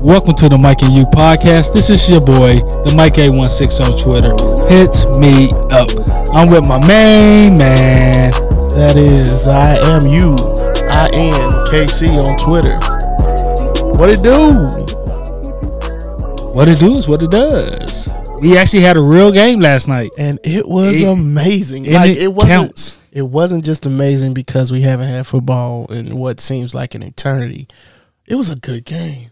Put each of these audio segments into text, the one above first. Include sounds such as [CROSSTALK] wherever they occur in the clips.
Welcome to the Mike and You podcast. This is your boy, the Mike A16 on Twitter. Hit me up. I'm with my main man. That is, I am you. I am KC on Twitter. What it do? What it do is what it does. We actually had a real game last night. And it was It- amazing. Like it, it, wasn't counts. it wasn't just amazing because we haven't had football in what seems like an eternity. It was a good game.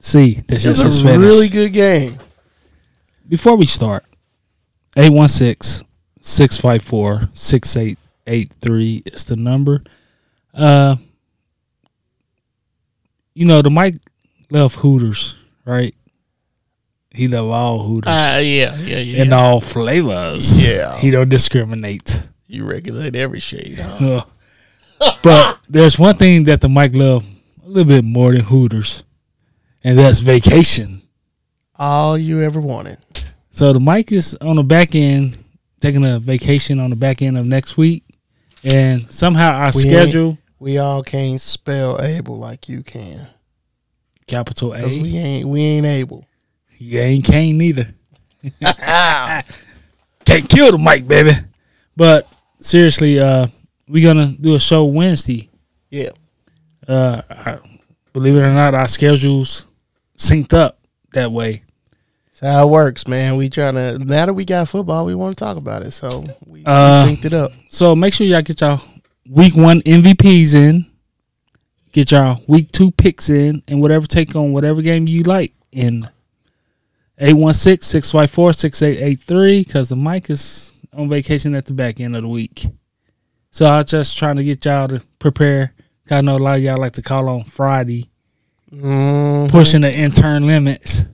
See, this is just a really good game. Before we start, 816 654 6883 is the number. Uh, you know, the Mike love Hooters, right? He love all Hooters Uh, yeah, yeah, yeah. in all flavors. Yeah. He don't discriminate. you regulate every shade. Huh? Uh, [LAUGHS] but there's one thing that the Mike love a little bit more than Hooters, and that's vacation. All you ever wanted. So the mic is on the back end, taking a vacation on the back end of next week, and somehow our We schedule We all can't spell able like you can. capital Cause A. we ain't we ain't able. You ain't Kane neither. [LAUGHS] [LAUGHS] Can't kill the mic, baby. But seriously, uh, we're gonna do a show Wednesday. Yeah. Uh, believe it or not, our schedules synced up that way. That's how it works, man. We trying to now that we got football, we want to talk about it. So we, Uh, we synced it up. So make sure y'all get y'all week one MVPs in, get y'all week two picks in, and whatever take on whatever game you like in 816-654-6883 because the mic is on vacation at the back end of the week. So I'm just trying to get y'all to prepare. I know a lot of y'all like to call on Friday, Mhm. pushing the intern limits.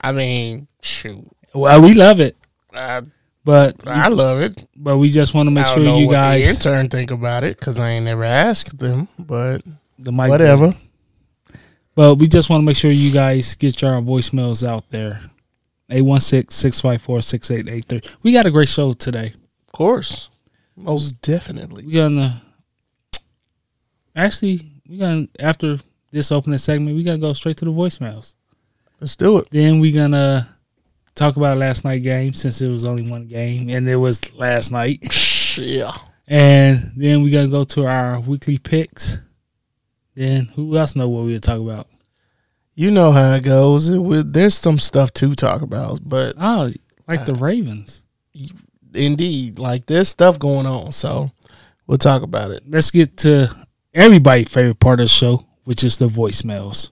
I mean, shoot, Well, we love it, I, but I love it. but we just want to make I sure know you what the guys intern think about it because I ain't never asked them. But the mic whatever. But we just want to make sure you guys get your voicemails out there. 816-654-6883. We got a great show today. Of course, most definitely. We're gonna actually we're gonna after this opening segment, we're gonna go straight to the voicemails. Let's do it. Then we're gonna talk about last night game since it was only one game and it was last night. [LAUGHS] Yeah. And then we're gonna go to our weekly picks. Then who else know what we'll talk about? You know how it goes. It would, there's some stuff to talk about, but Oh, like the Ravens. indeed, like there's stuff going on. So we'll talk about it. let's get to everybody's favorite part of the show, which is the voicemails.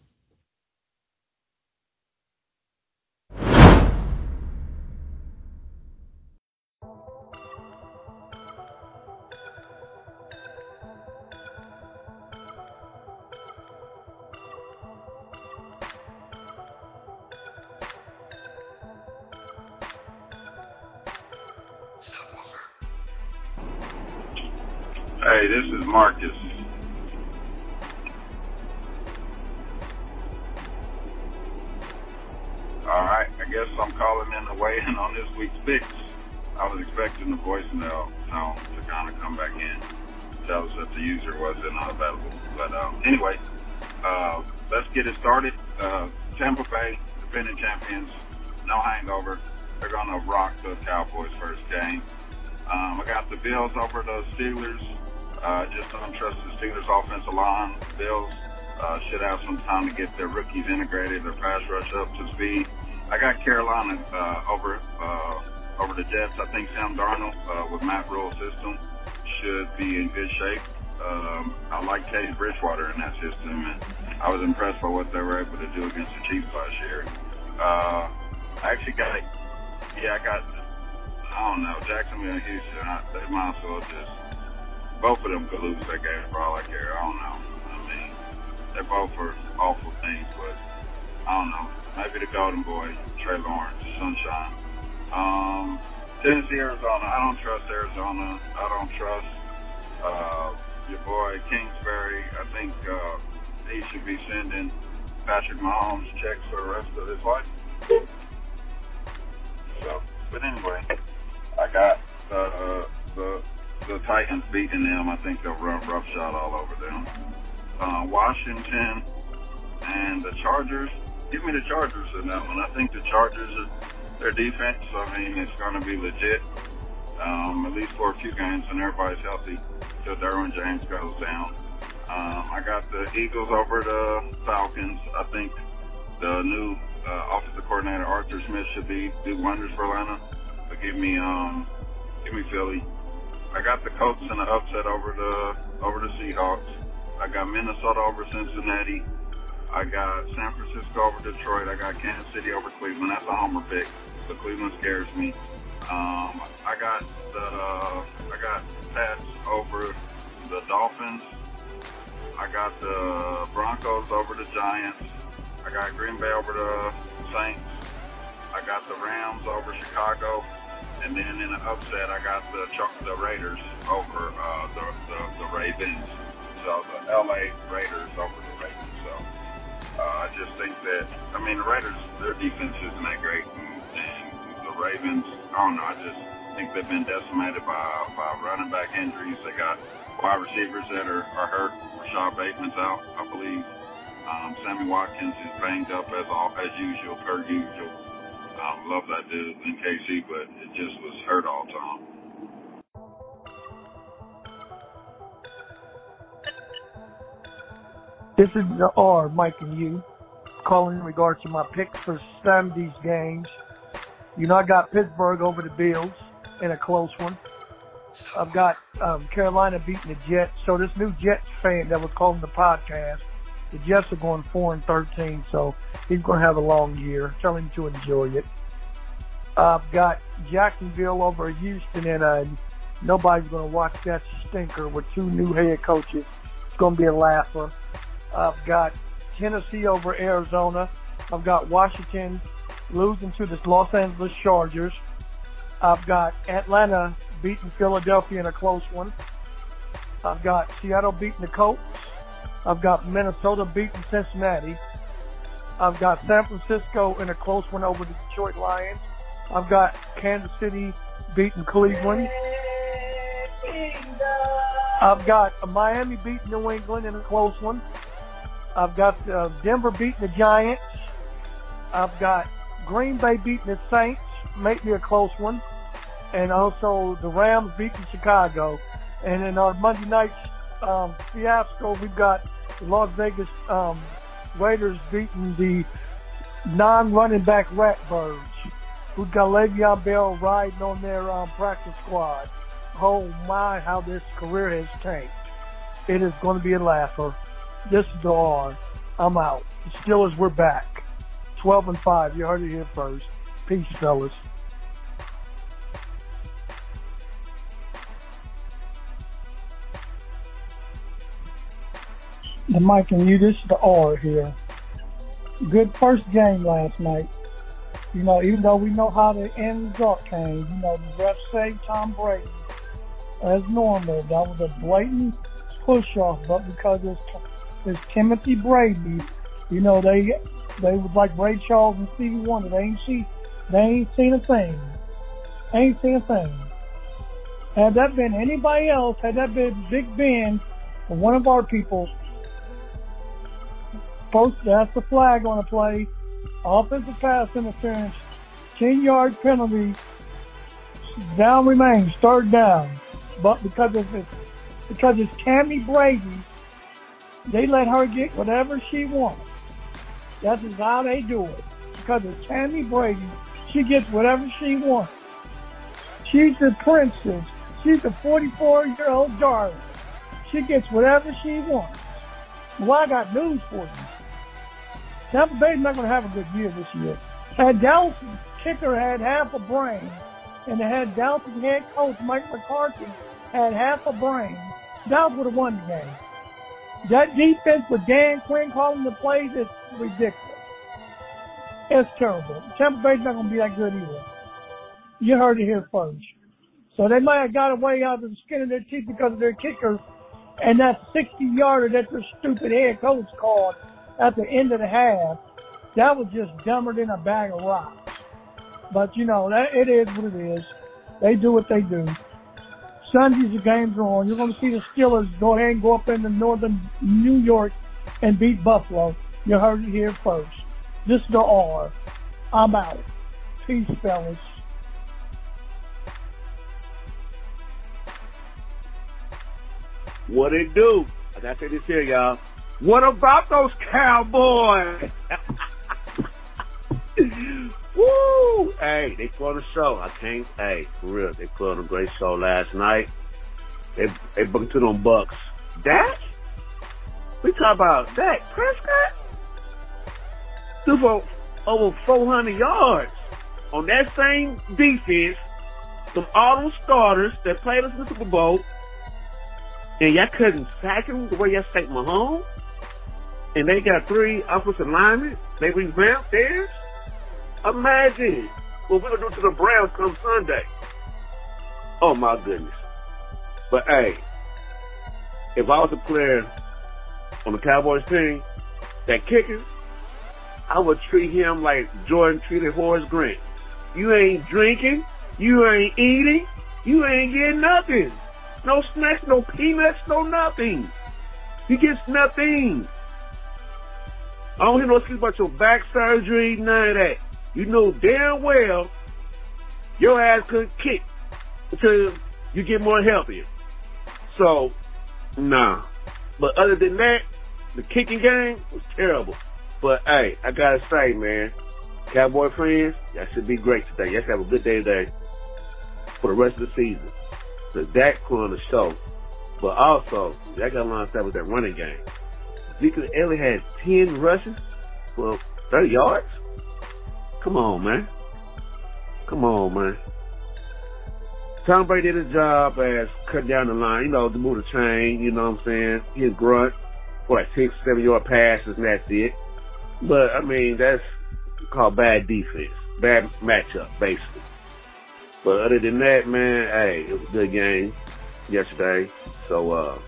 Hey, this is Marcus. All right, I guess I'm calling in to weigh in on this week's picks. I was expecting the voicemail tone to kind of come back in, tell us that the user wasn't available. But uh, anyway, uh, let's get it started. Uh, Tampa Bay, defending champions, no hangover. They're going to rock the Cowboys first game. Um, I got the Bills over the Steelers. Uh, just don't trust the Steelers offensive line. Bills uh, should have some time to get their rookies integrated, their pass rush up to speed. I got Carolina uh, over uh, over the Jets. I think Sam Darnold uh, with Matt Rhule's system should be in good shape. Um, I like Teddy Bridgewater in that system, and I was impressed by what they were able to do against the Chiefs last year. Uh, I actually got, yeah, I got, I don't know, Jacksonville and Houston. I, they might as well just both of them could lose that game for all I care. I don't know. I mean, they both are awful things, but I don't know. Maybe the Golden Boy, Trey Lawrence, Sunshine. Um, Tennessee, Arizona. I don't trust Arizona. I don't trust uh, your boy Kingsbury. I think uh, he should be sending Patrick Mahomes checks for the rest of his life. So, but anyway, I got uh, the the Titans beating them. I think they'll run roughshod all over them. Uh, Washington and the Chargers. Give me the Chargers in that one. I think the Chargers, their defense, I mean, it's going to be legit, um, at least for a few games, and everybody's healthy till Derwin James goes down. Um, I got the Eagles over the Falcons. I think the new uh, offensive coordinator Arthur Smith should be do wonders for Atlanta. But give me um, give me Philly. I got the Colts in the upset over the over the Seahawks. I got Minnesota over Cincinnati. I got San Francisco over Detroit. I got Kansas City over Cleveland. That's a homer pick. So Cleveland scares me. Um, I got the uh, I got Pats over the Dolphins. I got the Broncos over the Giants. I got Green Bay over the Saints. I got the Rams over Chicago, and then in the upset, I got the the Raiders over uh, the, the the Ravens. So the LA Raiders over uh, I just think that I mean the Raiders, their defense isn't that great, and, the Ravens, I don't know. I just think they've been decimated by by running back injuries. They got wide receivers that are, are hurt. Rashod Bateman's out, I believe. Um, Sammy Watkins is banged up as all, as usual, per usual. Um, love that dude in KC, but it just was hurt all time. This is the R, Mike and you, calling in regards to my picks for Sunday's games. You know, I got Pittsburgh over the Bills in a close one. I've got um, Carolina beating the Jets. So this new Jets fan that was calling the podcast, the Jets are going four and thirteen, so he's going to have a long year. Tell him to enjoy it. I've got Jacksonville over Houston, and uh, nobody's going to watch that stinker with two new head coaches. It's going to be a laugher. I've got Tennessee over Arizona. I've got Washington losing to the Los Angeles Chargers. I've got Atlanta beating Philadelphia in a close one. I've got Seattle beating the Colts. I've got Minnesota beating Cincinnati. I've got San Francisco in a close one over the Detroit Lions. I've got Kansas City beating Cleveland. I've got Miami beating New England in a close one. I've got uh, Denver beating the Giants. I've got Green Bay beating the Saints, make me a close one. And also the Rams beating Chicago. And in our Monday night um, fiasco, we've got the Las Vegas um, Raiders beating the non-running back Ratbirds. We've got Le'Veon Bell riding on their um, practice squad. Oh my, how this career has changed. It is going to be a laugher. This is the R. I'm out. Still as we're back. 12 and 5. You heard it here first. Peace, fellas. The Mike and you, this is the R here. Good first game last night. You know, even though we know how the end result came, you know, the refs saved Tom Brady as normal. That was a blatant push off, but because it's, it's Timothy Brady, you know, they they was like Ray Charles and Stevie Wonder. They ain't see they ain't seen a thing. Ain't seen a thing. Had that been anybody else, had that been Big Ben or one of our people, post that's the flag on the play, offensive pass interference, ten yard penalty, down remains, third down. But because of it, because it's Tammy Brady, they let her get whatever she wants. That's just how they do it. Because it's Tammy Brady, she gets whatever she wants. She's the princess. She's a 44 year old darling. She gets whatever she wants. Well, I got news for you. Tampa Bay's not going to have a good year this year. Had Dallas kicker had half a brain, and had Dallas head coach Mike McCarthy had half a brain, Dallas would have won the game. That defense with Dan Quinn calling the plays is ridiculous. It's terrible. Tampa Bay's not going to be that good either. You heard it here first. So they might have got away out of the skin of their teeth because of their kicker and that 60 yarder that their stupid head coach called at the end of the half. That was just dumber than a bag of rocks. But you know, that it is what it is. They do what they do. Sundays the games are on. You're going to see the Steelers go ahead and go up into northern New York and beat Buffalo. You heard it here first. This is the R. I'm out. Peace, fellas. What it do? I gotta say this here, y'all. What about those cowboys? [LAUGHS] Woo! Hey, they put on a show. I can't. Hey, for real, they put on a great show last night. They they booked to them Bucks. Dak? We talk about Dak Prescott? Threw for over 400 yards on that same defense all those starters that played us in the Super Bowl. And y'all couldn't sack him the way y'all sacked Mahomes. And they got three offensive linemen. They revamped theirs. Imagine what we're gonna do to the Browns come Sunday. Oh my goodness. But hey, if I was a player on the Cowboys team, that kicker, I would treat him like Jordan treated Horace Grant. You ain't drinking, you ain't eating, you ain't getting nothing. No snacks, no peanuts, no nothing. He gets nothing. I don't hear no speak about your back surgery, none of that. You know damn well your ass couldn't kick until you get more healthier. So, nah. But other than that, the kicking game was terrible. But hey, I gotta say, man, Cowboy fans, y'all should be great today. Y'all should have a good day today for the rest of the season. So put on the show. But also, y'all gotta line with that running game. Ezekiel Elliott had 10 rushes for 30 yards. Come on, man. Come on, man. Tom Brady did his job as cutting down the line, you know, to move the chain, you know what I'm saying? He grunt for like six, seven yard passes and that's it. But I mean, that's called bad defense, bad matchup, basically. But other than that, man, hey, it was a good game yesterday. So uh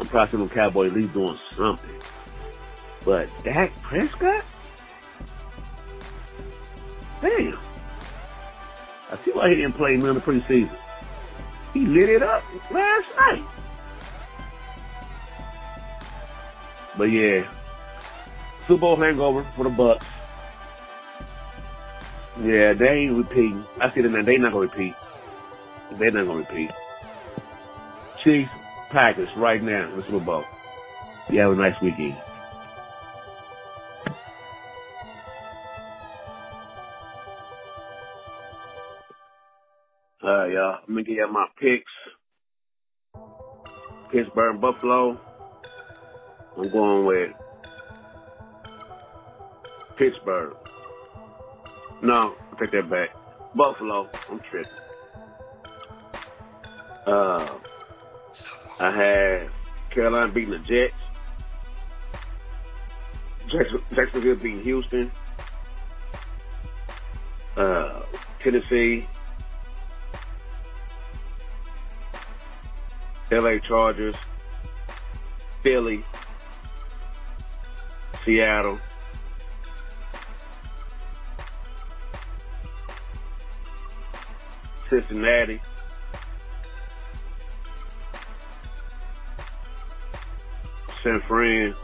I'm probably seeing the Cowboys at doing something. But Dak Prescott? Damn. I see why he didn't play none of the preseason. He lit it up last night. But yeah, Super Bowl hangover for the Bucks. Yeah, they ain't repeating. I see them now. They not gonna repeat. They not gonna repeat. Chiefs, Packers right now in the Super Bowl. You have a nice weekend. Uh, y'all, I'm gonna give you my picks. Pittsburgh, Buffalo. I'm going with Pittsburgh. No, I take that back. Buffalo. I'm tripping. Uh, I had Carolina beating the Jets. Jackson, Jacksonville beating Houston. Uh, Tennessee. LA Chargers. Philly. Seattle. Cincinnati. San Fran,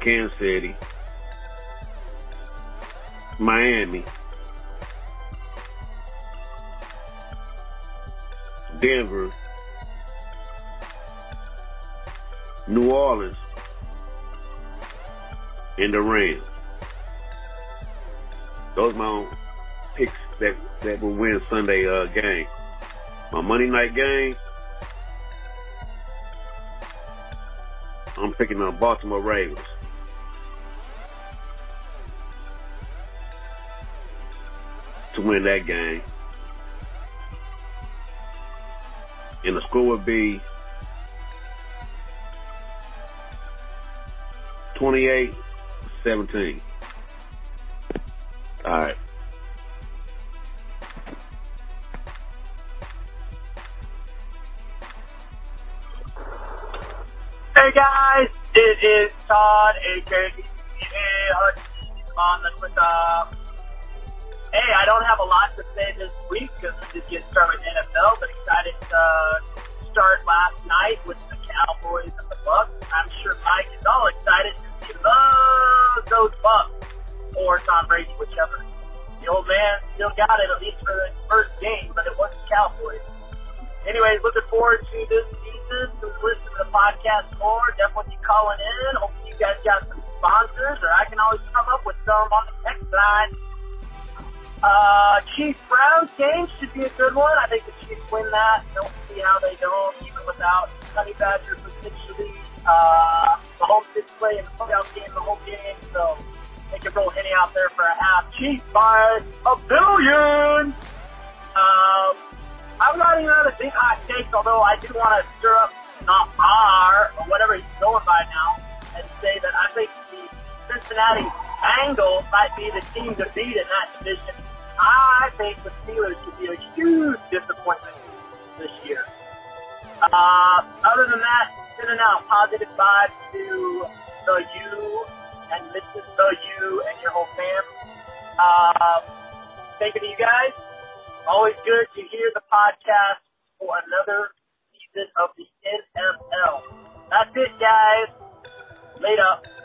Kansas City, Miami, Denver, New Orleans, and the Rams. Those are my own picks that that will win Sunday uh, game. My Monday night game, I'm picking on Baltimore Ravens. To win that game. And the score would be 28 17. All right. Hey guys, it is Todd, aka on the Twitter. Hey, I don't have a lot to say this week because we just get started NFL, but excited to start last night with the Cowboys and the Bucks. I'm sure Mike is all excited to he loves those Bucks or Tom Brady, whichever. The old man still got it, at least for the first game, but it wasn't Cowboys. Anyways, looking forward to this season. To listen to the podcast more. Definitely be calling in. Hopefully you guys got some sponsors, or I can always come up with some on the text line. Uh, Chiefs Browns game should be a good one. I think the Chiefs win that. Don't see how they don't, even without Honey Badger potentially. Uh, the home did play in the playoff game the whole game, so they can roll Henny out there for a half. Chiefs by a billion. Um, I'm not even on a big hot take, although I do want to stir up not R or whatever he's going by now, and say that I think the Cincinnati Bengals might be the team to beat in that division. I think the Steelers could be a huge disappointment this year. Uh, other than that, sending out positive vibes to the you and Mrs. The you and your whole fam. Uh, thank you to you guys. Always good to hear the podcast for another season of the NFL. That's it, guys. Later.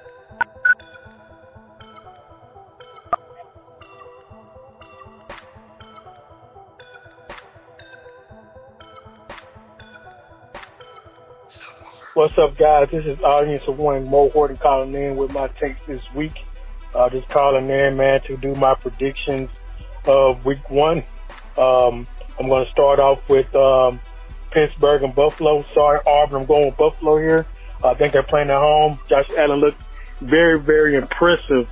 What's up, guys? This is Audience of One, Mo Horton calling in with my takes this week. Uh, just calling in, man, to do my predictions of week one. Um, I'm going to start off with um, Pittsburgh and Buffalo. Sorry, Auburn, I'm going with Buffalo here. I think they're playing at home. Josh Allen looked very, very impressive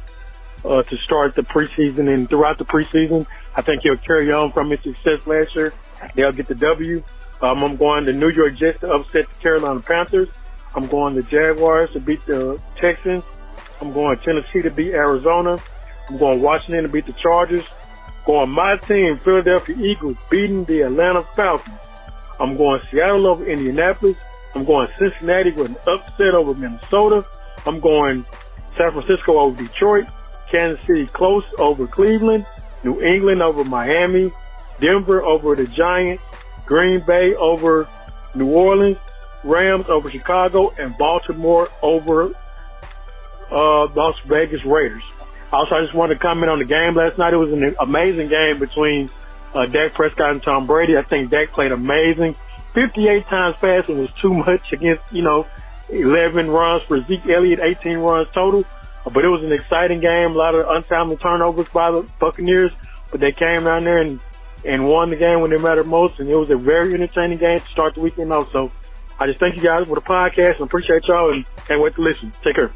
uh, to start the preseason and throughout the preseason. I think he'll carry on from his success last year. They'll get the W. Um, I'm going to New York Jets to upset the Carolina Panthers. I'm going to Jaguars to beat the Texans. I'm going Tennessee to beat Arizona. I'm going Washington to beat the Chargers. Going my team, Philadelphia Eagles, beating the Atlanta Falcons. I'm going Seattle over Indianapolis. I'm going Cincinnati with an upset over Minnesota. I'm going San Francisco over Detroit. Kansas City close over Cleveland. New England over Miami. Denver over the Giants. Green Bay over New Orleans, Rams over Chicago, and Baltimore over uh, Las Vegas Raiders. Also, I just wanted to comment on the game last night. It was an amazing game between uh, Dak Prescott and Tom Brady. I think Dak played amazing. 58 times passing was too much against, you know, 11 runs for Zeke Elliott, 18 runs total. But it was an exciting game. A lot of untimely turnovers by the Buccaneers, but they came down there and and won the game when it mattered most. And it was a very entertaining game to start the weekend off. So I just thank you guys for the podcast and appreciate y'all and can't wait to listen. Take care.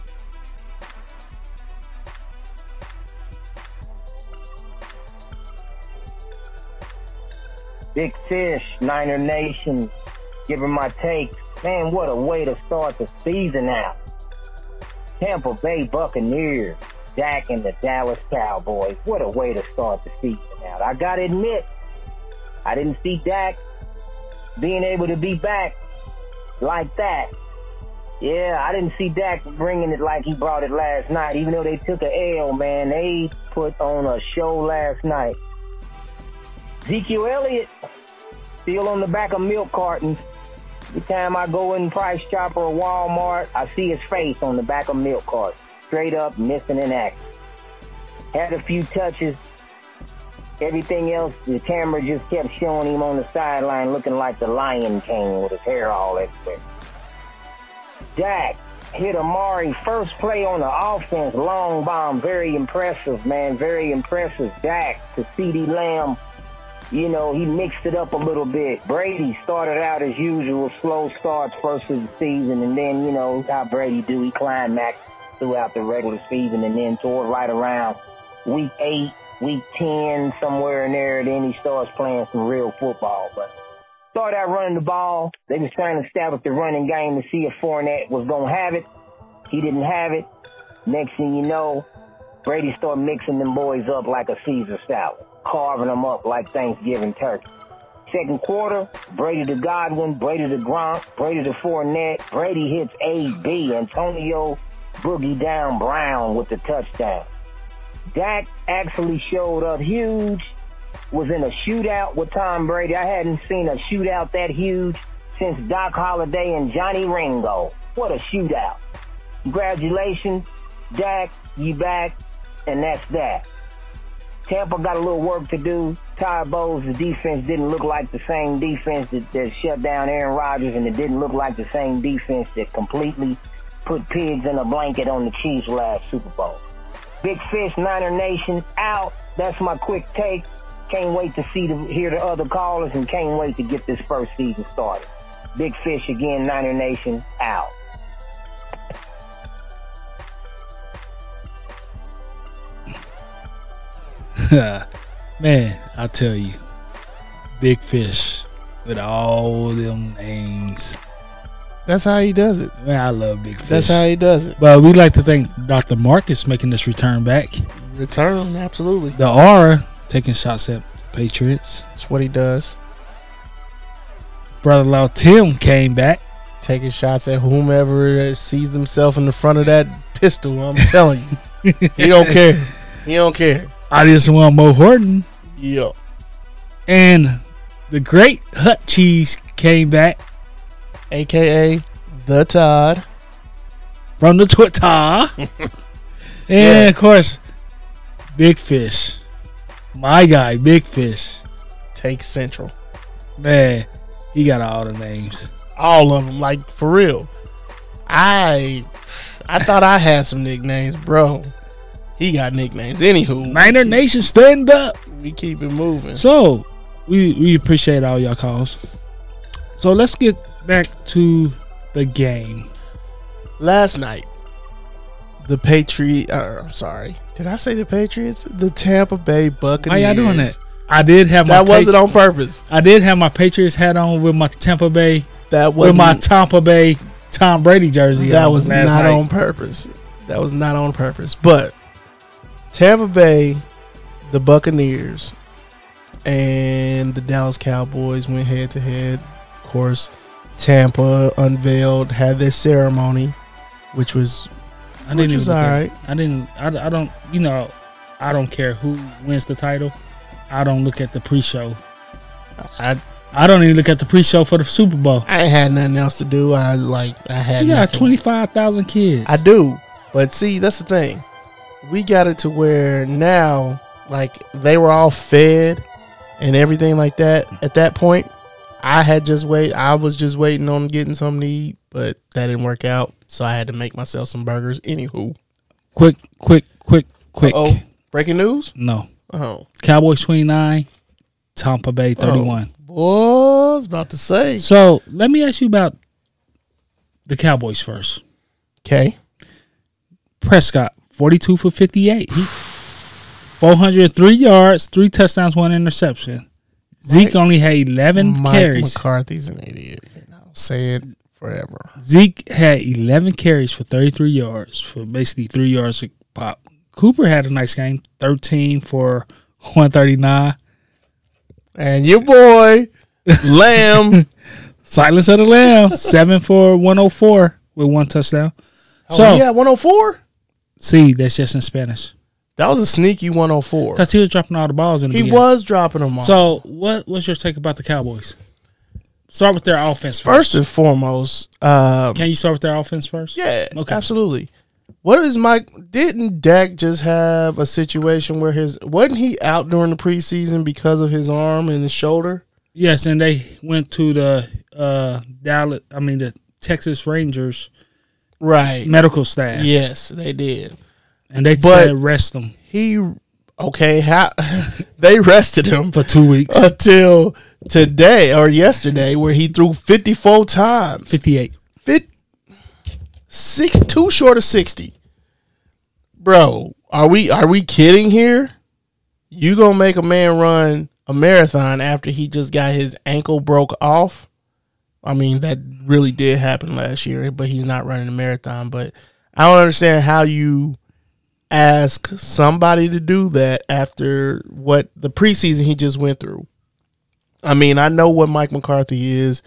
Big Fish, Niner Nation, giving my take. Man, what a way to start the season out. Tampa Bay Buccaneers, Dak and the Dallas Cowboys. What a way to start the season out. I gotta admit, I didn't see Dak being able to be back like that. Yeah, I didn't see Dak bringing it like he brought it last night. Even though they took a L, man, they put on a show last night. Ezekiel Elliott still on the back of milk cartons. Every time I go in Price Chopper or Walmart, I see his face on the back of milk cartons. Straight up missing in action. Had a few touches. Everything else, the camera just kept showing him on the sideline looking like the Lion King with his hair all everywhere. Dak hit Amari first play on the offense, long bomb, very impressive, man, very impressive. Dak to CeeDee Lamb, you know, he mixed it up a little bit. Brady started out as usual, slow starts first of the season, and then, you know, how Brady do, he climaxed throughout the regular season, and then toward right around week eight, week 10, somewhere in there, then he starts playing some real football. But started out running the ball. They was trying to establish the running game to see if Fournette was going to have it. He didn't have it. Next thing you know, Brady started mixing them boys up like a Caesar salad, carving them up like Thanksgiving turkey. Second quarter, Brady to Godwin, Brady to Gronk, Brady to Fournette. Brady hits AB, Antonio Boogie Down Brown with the touchdown. Dak actually showed up huge, was in a shootout with Tom Brady. I hadn't seen a shootout that huge since Doc Holliday and Johnny Ringo. What a shootout. Congratulations. Dak, you back, and that's that. Tampa got a little work to do. Ty Bowles' defense didn't look like the same defense that, that shut down Aaron Rodgers, and it didn't look like the same defense that completely put pigs in a blanket on the Chiefs last Super Bowl. Big Fish, Niner Nation, out. That's my quick take. Can't wait to see the, hear the other callers, and can't wait to get this first season started. Big Fish again, Niner Nation, out. [LAUGHS] Man, I tell you, big fish with all them names. That's how he does it. Man, I love big fish. That's how he does it. Well, we'd like to thank Dr. Marcus making this return back. Return, absolutely. The Aura taking shots at Patriots. That's what he does. Brother Law Tim came back. Taking shots at whomever sees themselves in the front of that pistol. I'm telling you, [LAUGHS] he don't care. He don't care. I just want Mo Horton. Yeah. And the great Hut Cheese came back AKA the Todd. from the Twitter. [LAUGHS] and Yeah. of course, Big Fish. My guy, Big Fish. Take Central. Man, he got all the names. All of them, like for real. I I thought I had some nicknames, bro. He got nicknames. Anywho, Niner Nation, stand up. we keep it moving. So we we appreciate all y'all calls. So let's get back to the game. Last night, the Patriot. Uh, I'm sorry. Did I say the Patriots? The Tampa Bay Buccaneers. Why y'all doing that? I did have my That wasn't Patri- on purpose. I did have my Patriots hat on with my Tampa Bay That was with my Tampa Bay Tom Brady jersey. That was not night. on purpose. That was not on purpose. But Tampa Bay, the Buccaneers, and the Dallas Cowboys went head to head. Of course, Tampa unveiled, had their ceremony, which was I didn't which was look all it. right. I didn't. I, I don't. You know, I don't care who wins the title. I don't look at the pre-show. I I don't even look at the pre-show for the Super Bowl. I had nothing else to do. I like I had You got twenty five thousand kids. I do. But see, that's the thing. We got it to where now, like, they were all fed and everything like that. At that point, I had just wait. I was just waiting on getting something to eat, but that didn't work out. So I had to make myself some burgers. Anywho, quick, quick, quick, quick. oh, breaking news. No, Oh, Cowboys twenty nine, Tampa Bay oh, thirty one. boy, I was about to say. So let me ask you about the Cowboys first. Okay, Prescott forty two for fifty eight. 403 yards, three touchdowns, one interception. Zeke only had eleven Mike carries. McCarthy's an idiot. And I'll say it forever. Zeke had 11 carries for 33 yards for basically three yards a pop. Cooper had a nice game, 13 for 139. And your boy Lamb. [LAUGHS] Silence of the Lamb, [LAUGHS] 7 for 104 with one touchdown. Oh, so, oh, yeah, 104. see, that's just in Spanish. That was a sneaky 104. Because he was dropping all the balls in the game. He beginning. was dropping them all. So, what what's your take about the Cowboys? Start with their offense first first. and foremost, uh, Can you start with their offense first? yeah, Okay. absolutely. What is Mike? Didn't Dak just have a situation where his wasn't he out during the preseason because of his arm and his shoulder? Yes, and they went to the uh Dallas, I mean the Texas Rangers Right. medical staff. Yes, they did. And they But- said rest him. He okay. How [LAUGHS] they rested him for two weeks. until today or yesterday, where he threw fifty four times. 58. Fit six too short of sixty. Bro, are we are we kidding here? You gonna make a man run a marathon after he just got his ankle broke off? I mean, that really did happen last year, but he's not running a marathon. But I don't understand how you ask somebody to do that after what the preseason he just went through. I mean, I know what Mike McCarthy is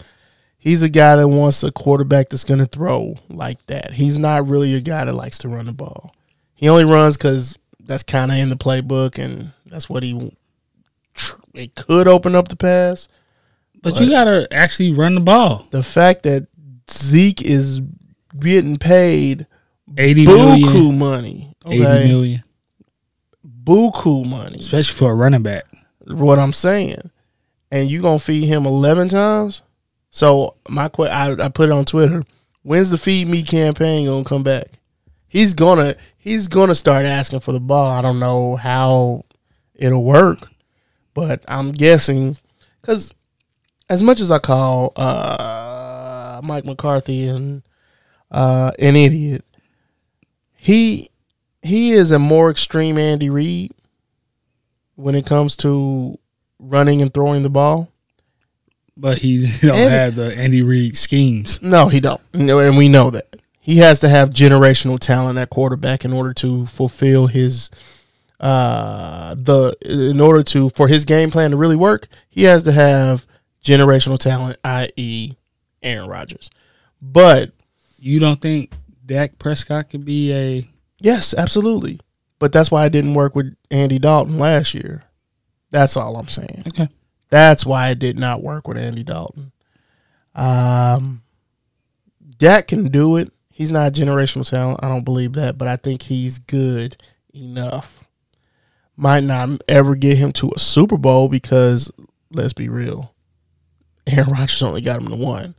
he's a guy that wants a quarterback that's going to throw like that. He's not really a guy that likes to run the ball. He only runs because that's kind of in the playbook, and that's what he. It could open up the pass. But you got to actually run the ball. The fact that Zeke is getting paid 80 buku million. money. 80 Okay, million. buku money. Especially for a running back. What I'm saying, and you gonna feed him eleven times? So my que- I, I put it on Twitter. When's the feed me campaign gonna come back? He's gonna he's gonna start asking for the ball. I don't know how it'll work, but I'm guessing because as much as I call uh, Mike McCarthy and uh, an idiot, he he is a more extreme Andy Reid when it comes to running and throwing the ball. But he [LAUGHS] don't And- have the Andy Reid schemes. No, he don't. No, and we know that. He has to have generational talent at quarterback in order to fulfill his uh the in order to for his game plan to really work, he has to have generational talent, i.e. Aaron Rodgers. But You don't think Dak Prescott could be a yes, absolutely. But that's why I didn't work with Andy Dalton last year. That's all I'm saying. okay? That's why it did not work with Andy Dalton. Um, Dak can do it. He's not generational talent. I don't believe that, but I think he's good enough. Might not ever get him to a Super Bowl because let's be real, Aaron Rodgers only got him to one.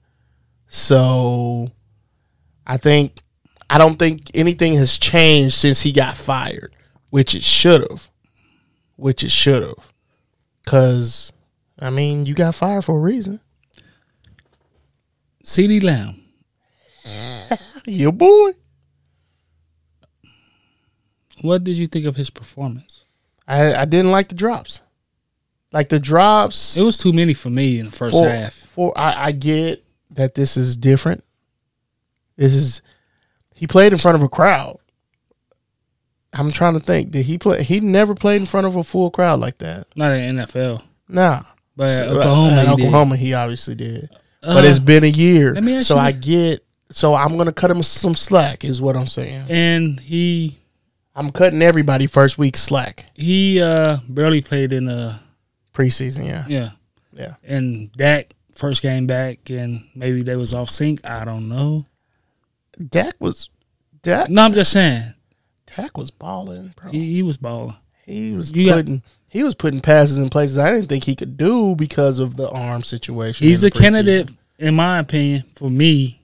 So I think I don't think anything has changed since he got fired, which it should have. Which it should have. Cause I mean, you got fired for a reason. CeeDee Lamb. [LAUGHS] Your boy. What did you think of his performance? I, I didn't like the drops. Like the drops. It was too many for me in the first for, half. For I, I get that this is different. This is he played in front of a crowd. I'm trying to think. Did he play? He never played in front of a full crowd like that. Not in NFL, Nah. but So, uh, Oklahoma. he did. Oklahoma, he obviously did. Uh, but it's been a year, let me ask so you I get. So I'm gonna cut him some slack, is what I'm saying. and he I'm cutting everybody first week slack he uh barely played in the preseason. Yeah, yeah. yeah. And that first game back, and maybe they was off sync. I don't know. Dak was Dak. No, I'm just saying Dak was balling, bro. he, he was balling. He was You got- putting he was putting passes in places I didn't think he could do because of the arm situation. He's a candidate, in my opinion, for me,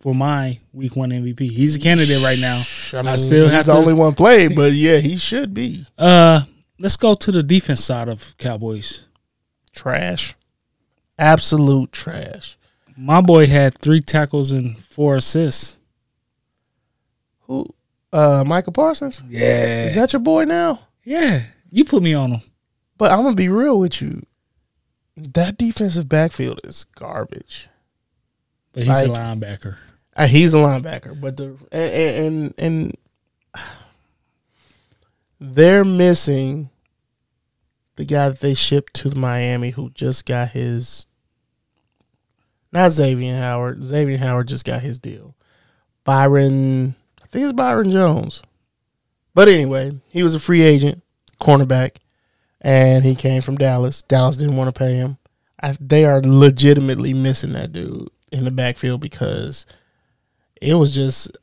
for my week one MVP. He's a candidate right now. I, mean, I still he's have the to- only one played, but yeah, he should be Uh, let's go to the defense side of Cowboys. trash, absolute trash. My boy had three tackles and four assists. Who? Uh, Michael Parsons. Yeah, Is that your boy now? yeah. You put me on him. But I'm gonna be real with you. That defensive backfield is garbage. But he's a linebacker. Uh, he's a linebacker, but the and and, and they're missing the guy that they shipped to Miami who just got his not Xavier Howard. Xavier Howard just got his deal. Byron, think it's Byron Jones. But anyway, he was a free agent, cornerback, and he came from Dallas. Dallas didn't want to pay him. I, they are legitimately missing that dude in the backfield because it was just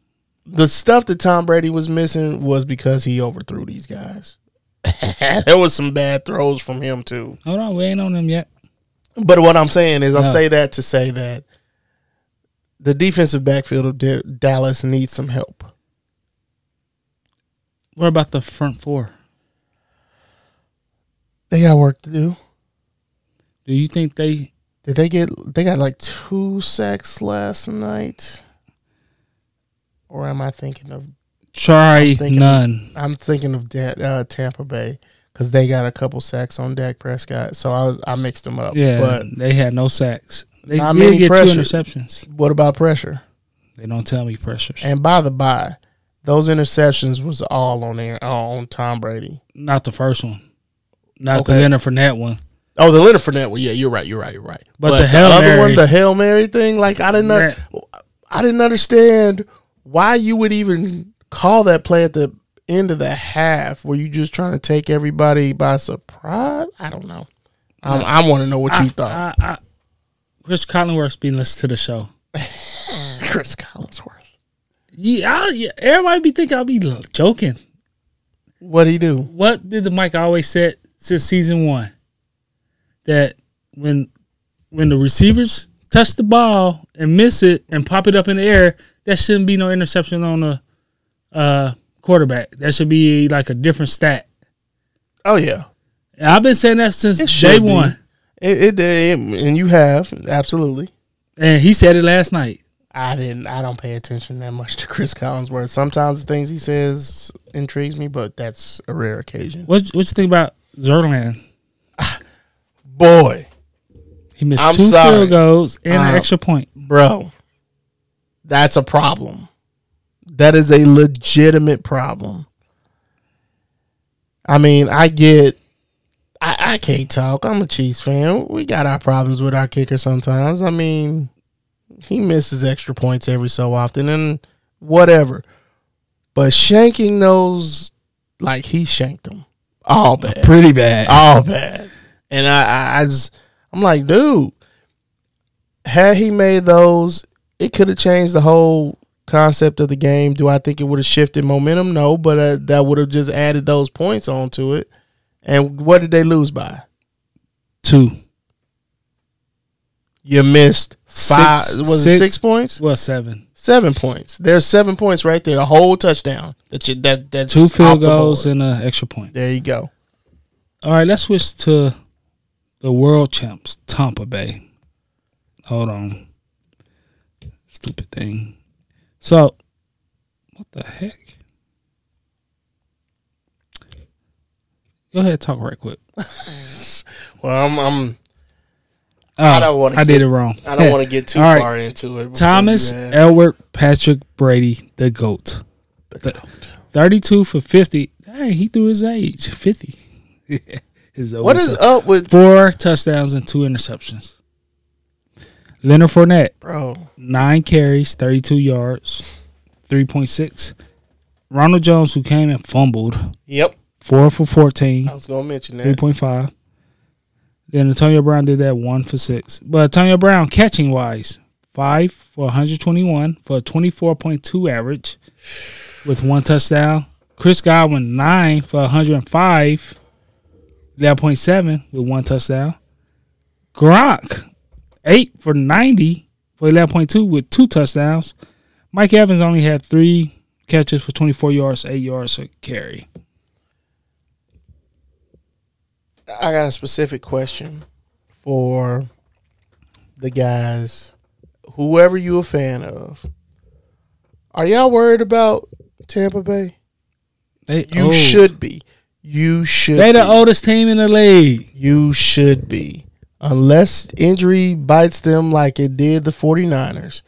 the stuff that Tom Brady was missing was because he overthrew these guys. [LAUGHS] there was some bad throws from him too. Hold on, we ain't on him yet. But what I'm saying is, I say that to say that the defensive backfield of Da- Dallas needs some help. What about the front four? They got work to do. Do you think they? Did they get? They got like two sacks last night, or am I thinking of? Try thinking- none. I'm thinking of Da- uh, Tampa Bay because they got a couple sacks on Dak Prescott. So I was I mixed them up. Yeah, But they had no sacks. They did get pressure. two interceptions. what about pressure? They don't tell me pressures. And by the by, those interceptions was all on there on Tom Brady. Not the first one. Not the Okay. Leonard Fournette one. Oh, the Leonard Fournette one. Yeah, you're right. You're right. You're right. But the Hail other Mary- one, the hail mary thing, like I didn't, That- I didn't understand why you would even call that play at the end of the half. Were you just trying to take everybody by surprise? I don't know. I'm, I want to know what you thought, I, I, Cris Collinsworth's been listening to the show. [LAUGHS] Cris Collinsworth. Yeah, I, yeah, everybody be thinking I'll be joking. What he do? What did the Mike always said since season one? That when when the receivers touch the ball and miss it and pop it up in the air, that shouldn't be no interception on the uh, quarterback. That should be like a different stat. Oh yeah, And I've been saying that since day be. one, it, it, it and you have absolutely. and he said it last night. I didn't. I don't pay attention that much to Cris Collinsworth. Sometimes the things he says intrigues me, but that's a rare occasion. What what you think about Zuerlein? Boy, He missed I'm two sorry. field goals and an Uh, extra point. bro, that's a problem. That is a legitimate problem. I mean, I get. I, I can't talk. I'm a Chiefs fan. We got our problems with our kicker sometimes. I mean, he misses extra points every so often and whatever. But shanking those like he shanked them. All bad. Pretty bad. All bad. And I, I, I just, I'm like, dude, had he made those, it could have changed the whole concept of the game. Do I think it would have shifted momentum? No, but uh, that would have just added those points onto it. And what did they lose by? Two. You missed five. Six- was six- it six points? Well, seven. Seven points. There's seven points right there. A whole touchdown. That you, that that's Two field goals and an extra point. There you go. All right, let's switch to the world champs, Tampa Bay. Hold on. Stupid thing. So, what the heck? Go ahead, talk right quick. [LAUGHS] Well, I'm, I'm Oh, I don't wanna I did it wrong. I don't want to get too right. far into it. Thomas. Edward Patrick Brady, the GOAT. Th- 32 for 50. Dang, he threw his age, 50. [LAUGHS] his What old up with Four touchdowns and two interceptions. Leonard Fournette, bro? nine carries, 32 yards, 3.6. Ronald Jones, who came and fumbled, Yep, four for 14, I was gonna mention that. 3.5. Then Antonio Brown did that one for six. But Antonio Brown, catching wise, five for 121 for a 24.2 average with one touchdown. Chris Godwin, nine for 105, 11.7 with one touchdown. Gronk, eight for 90 for 11.2 with two touchdowns. Mike Evans only had three catches for 24 yards, eight yards a carry. I got a specific question for the guys, whoever you a fan of. Are y'all worried about Tampa Bay? They You old. should be. You should. They the be. oldest team in the league. You should be. Unless injury bites them like it did the 49ers.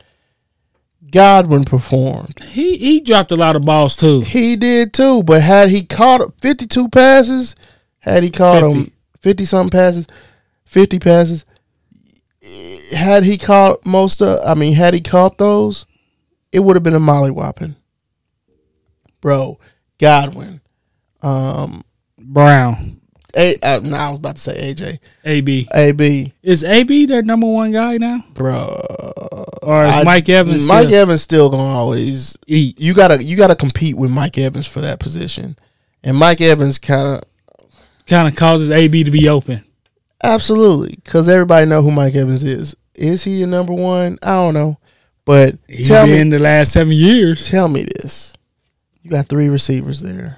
Godwin performed. He he dropped a lot of balls too. He did too, but had he caught 52 passes, had he caught 50. them 50 something passes, 50 passes, had he caught most of, I mean, had he caught those, it would have been a molly mollywhopping. Bro, Godwin, um, Brown, A, uh, no, I was about to say AJ, AB AB, is AB their number one guy now, bro. or is I- Mike Evans? Mike still Evans still gonna always eat? you gotta you gotta compete with Mike Evans for that position, and Mike Evans kind of Kind of causes AB to be open. Absolutely, because everybody know who Mike Evans is. Is he a number one? I don't know, but He's tell me, in the last seven years. tell me this: you got three receivers there,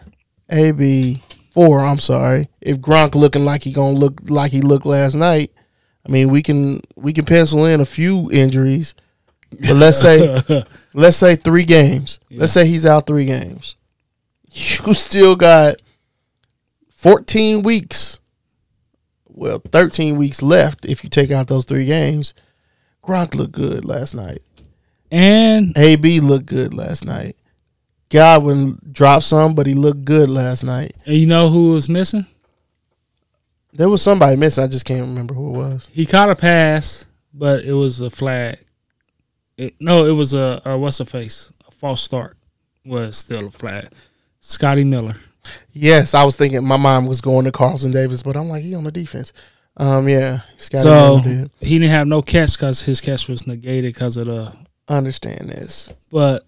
AB four. I'm sorry, if Gronk looking like he gonna look like he looked last night, I mean we can we can pencil in a few injuries, but let's say [LAUGHS] let's say three games. Let's say he's out three games. [LAUGHS] You still got 14 weeks. Well, 13 weeks left if you take out those three games. Gronk looked good last night. and AB looked good last night. Godwin dropped some, but he looked good last night. and you know who was missing? There was somebody missing. I just can't remember who it was. He caught a pass, but it was a flag. It, no, it was a, a what's the face? A false start was still a flag. Scotty Miller. Yes, I was thinking my mind was going to Carlton Davis, but I'm like, he on the defense. Um, yeah, Scotty so did. he didn't have no catch because his catch was negated because of the. I understand this. But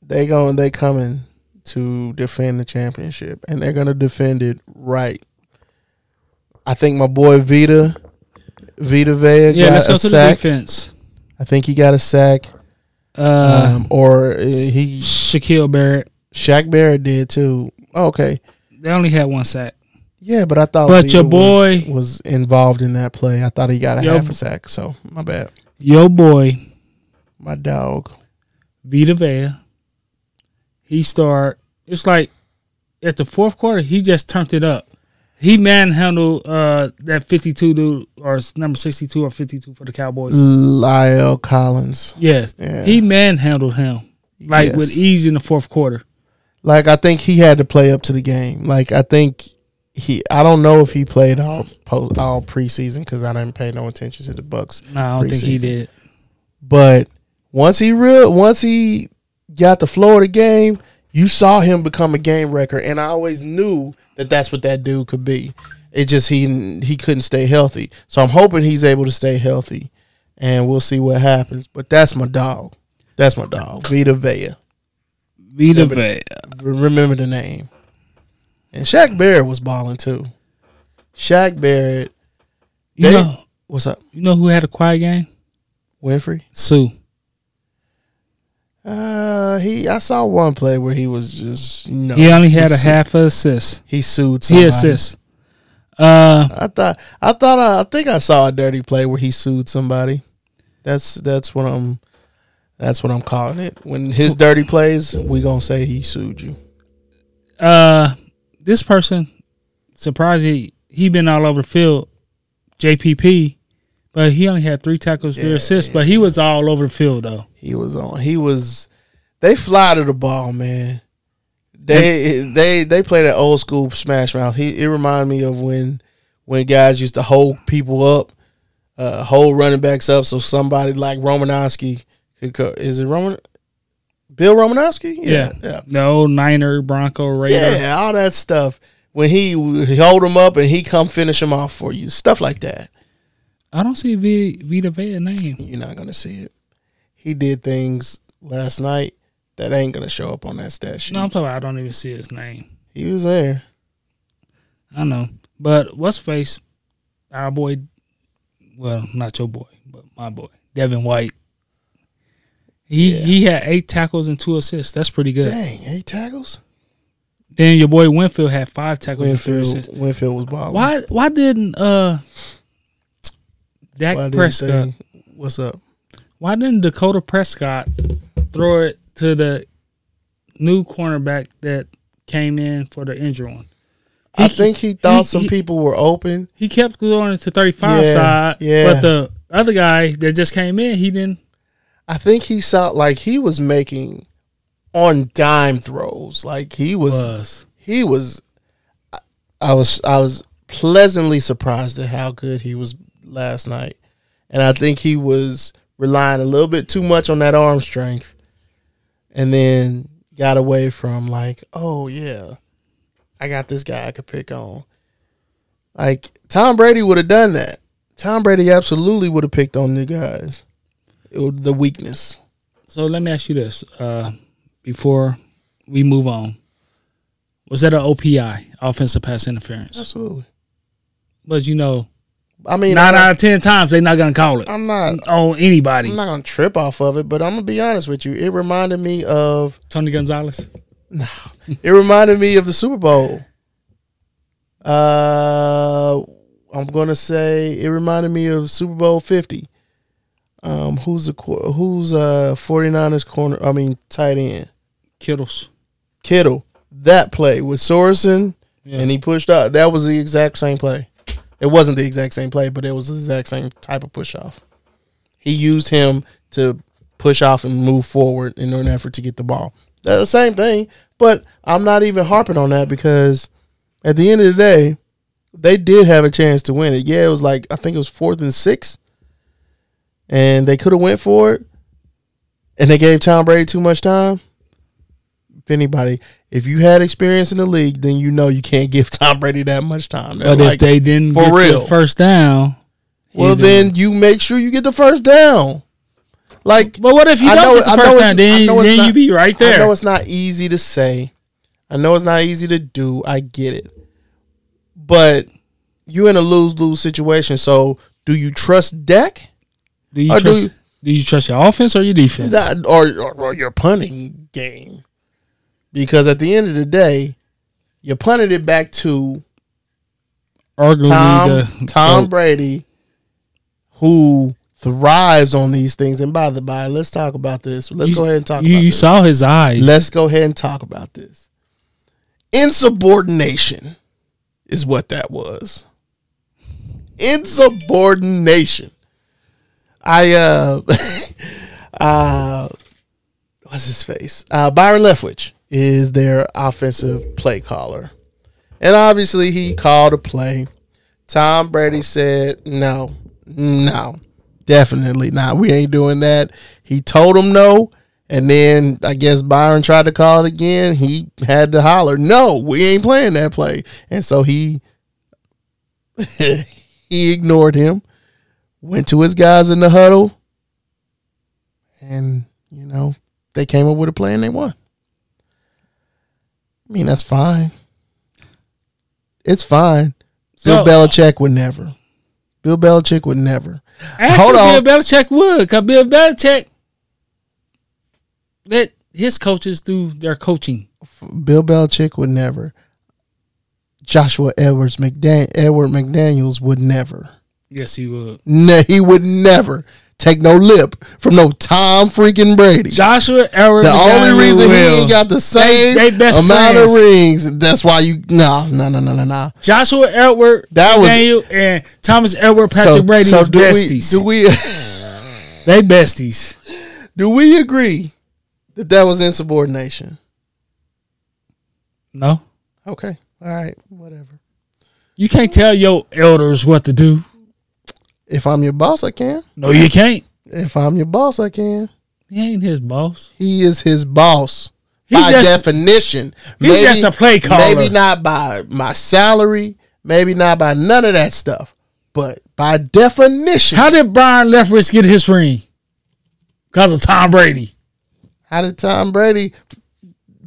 they going they coming to defend the championship, and they're gonna defend it right. I think my boy Vita, Vita Vea Yeah, got let's a go to the defense. I think he got a sack, Uh, um, or uh, he Shaquille Barrett. Shaq Barrett did too. Oh, okay, They only had one sack. yeah, but I thought, But your boy- was, involved in that play. I thought he got a half a sack. So my bad, Yo boy, my dog. Vita Vea. He start. It's like at the fourth quarter, he just turned it up. He manhandled uh, that fifty-two dude or number sixty-two or fifty-two for the Cowboys. Lyle Collins. Yes, Yeah. he manhandled him like Yes. with ease in the fourth quarter. Like I think he had to play up to the game. Like I think he. I don't know if he played all post, all preseason because I didn't pay no attention to the Bucks. No, I don't think he did. But once he real, once he got the flow of the game, you saw him become a game wrecker, and I always knew that that's what that dude could be. It just he he couldn't stay healthy, so I'm hoping he's able to stay healthy, and we'll see what happens. But that's my dog. That's my dog, Vita Vea. Vita Remember- Vea. Remember the name. And Shaq Barrett was balling too. Shaq Barrett. You know, What's up, you know who had a quiet game? Winfrey? Sue. Uh, he. I saw one play where he was just you know he only had a su- half a assist. He sued. He Somebody. assists. Uh, I thought. I thought. I, I think I saw a dirty play where he sued somebody. That's that's what I'm. That's what I'm calling it. When his dirty plays, we gonna say he sued you. uh, this person, surprised he he been all over the field, JPP, but he only had three tackles, three Yeah, assists. But he was all over the field though. He was on. He was. They fly to the ball, man. They they they play that old school smash mouth. He it reminded me of when when guys used to hold people up, uh, hold running backs up, so somebody like Romanowski is it Roman Bill Romanowski? Yeah, yeah, the old Niner, Bronco, Raider. yeah, all that stuff. When he, he hold him up and he come finish him off for you, stuff like that. I don't see v, Vita Vea name. You're not gonna see it. He did things last night that ain't gonna show up on that stat sheet. No, I'm talking. About I don't even see his name. He was there. I know, but what's face? Our boy, well, not your boy, but my boy, Devin White. He Yeah. he had eight tackles and two assists. That's pretty good. Dang, eight tackles. Then your boy Winfield had five tackles and three Winfield, assists. Winfield was balling. Why why didn't uh Dak Why Prescott they- What's up? why didn't Dakota Prescott throw it to the new cornerback that came in for the injured one? I think he thought he- some he- people were open. He kept going to 35 Yeah, side, yeah. but the other guy that just came in, he didn't. I think he saw like he was making on dime throws. Like he was, Was. he was. I- I was I was pleasantly surprised at how good he was last night, and I think he was relying a little bit too much on that arm strength, and then got away from like, oh yeah, I got this guy I could pick on. Like Tom Brady would have done that. Tom Brady absolutely would have picked on the guys. It the weakness. So let me ask you this uh, before we move on. Was that an OPI, offensive pass interference? Absolutely. But you know, I mean, nine out of ten times they're not gonna call it I'm not. on anybody. I'm not gonna trip off of it, but I'm gonna be honest with you. It reminded me of. Tony Gonzalez. No, it reminded me of the Super Bowl. Uh, I'm gonna say it reminded me of Super Bowl 50. Um, who's the who's uh 49ers corner? I mean tight end Kittles. Kittle. That play with Sorensen, Yeah. and he pushed out. That was the exact same play. It wasn't the exact same play, but it was the exact same type of push off. He used him to push off and move forward in an effort to get the ball. That's the same thing, but I'm not even harping on that because at the end of the day, they did have a chance to win it. Yeah, it was like I think it was fourth and six, and they could have went for it, and they gave Tom Brady too much time. If anybody, if you had experience in the league, then you know you can't [LAUGHS] give Tom Brady that much time. But Like, if they didn't for get real. the first down, well, didn't. then you make sure you get the first down. Like, But what if you I don't know- get the I first time? Then, then not- you be right there. I know it's not easy to say. I know it's not easy to do. I get it. But you're in a lose lose situation. So do you trust Dak do you or do trust? you- Do you trust your offense or your defense? that, or, or or your punting game? Because at the end of the day, you punted it back to Arguably, Tom the Tom the- Brady, who thrives on these things. And by the by, let's talk about this. Let's you- go ahead and talk You, about you this. saw his eyes. Let's go ahead and talk about this. Insubordination is what that was. Insubordination. I uh [LAUGHS] uh what's his face? Uh Byron Leftwich is their offensive play caller. And obviously he called a play. Tom Brady said, No, no, definitely not. We ain't doing that. He told him no. And then I guess Byron tried to call it again. He had to holler, "No, we ain't playing that play." And so he [LAUGHS] he ignored him, went to his guys in the huddle, and you know they came up with a plan. They won. I mean, that's fine. It's fine. So- Bill Belichick would never. Bill Belichick would never. Hold on. Bill Belichick would, cause Bill Belichick let his coaches do their coaching. Bill Belichick would never. Joshua Edwards McDan- Edward McDaniels would never. Yes, he would. Ne- he would never take no lip from no Tom freaking Brady. Joshua Edwards. the only reason he ain't got the same they best amount of rings, that's why you no no no no no no. Joshua Edward, That was- Daniel, and Thomas Edward, Patrick So, Brady so do we do we [LAUGHS] they besties. [LAUGHS] do we agree that that was insubordination? No, Okay, all right, whatever. you can't tell your elders what to do. If I'm your boss, I can. No, you can't. If I'm your boss, I can. He ain't his boss. He is his boss He's by just- definition. he's just a play caller. Maybe not by my salary. Maybe not by none of that stuff. But by definition, How did Byron Leftwich get his ring? Because of Tom Brady. how did Tom Brady?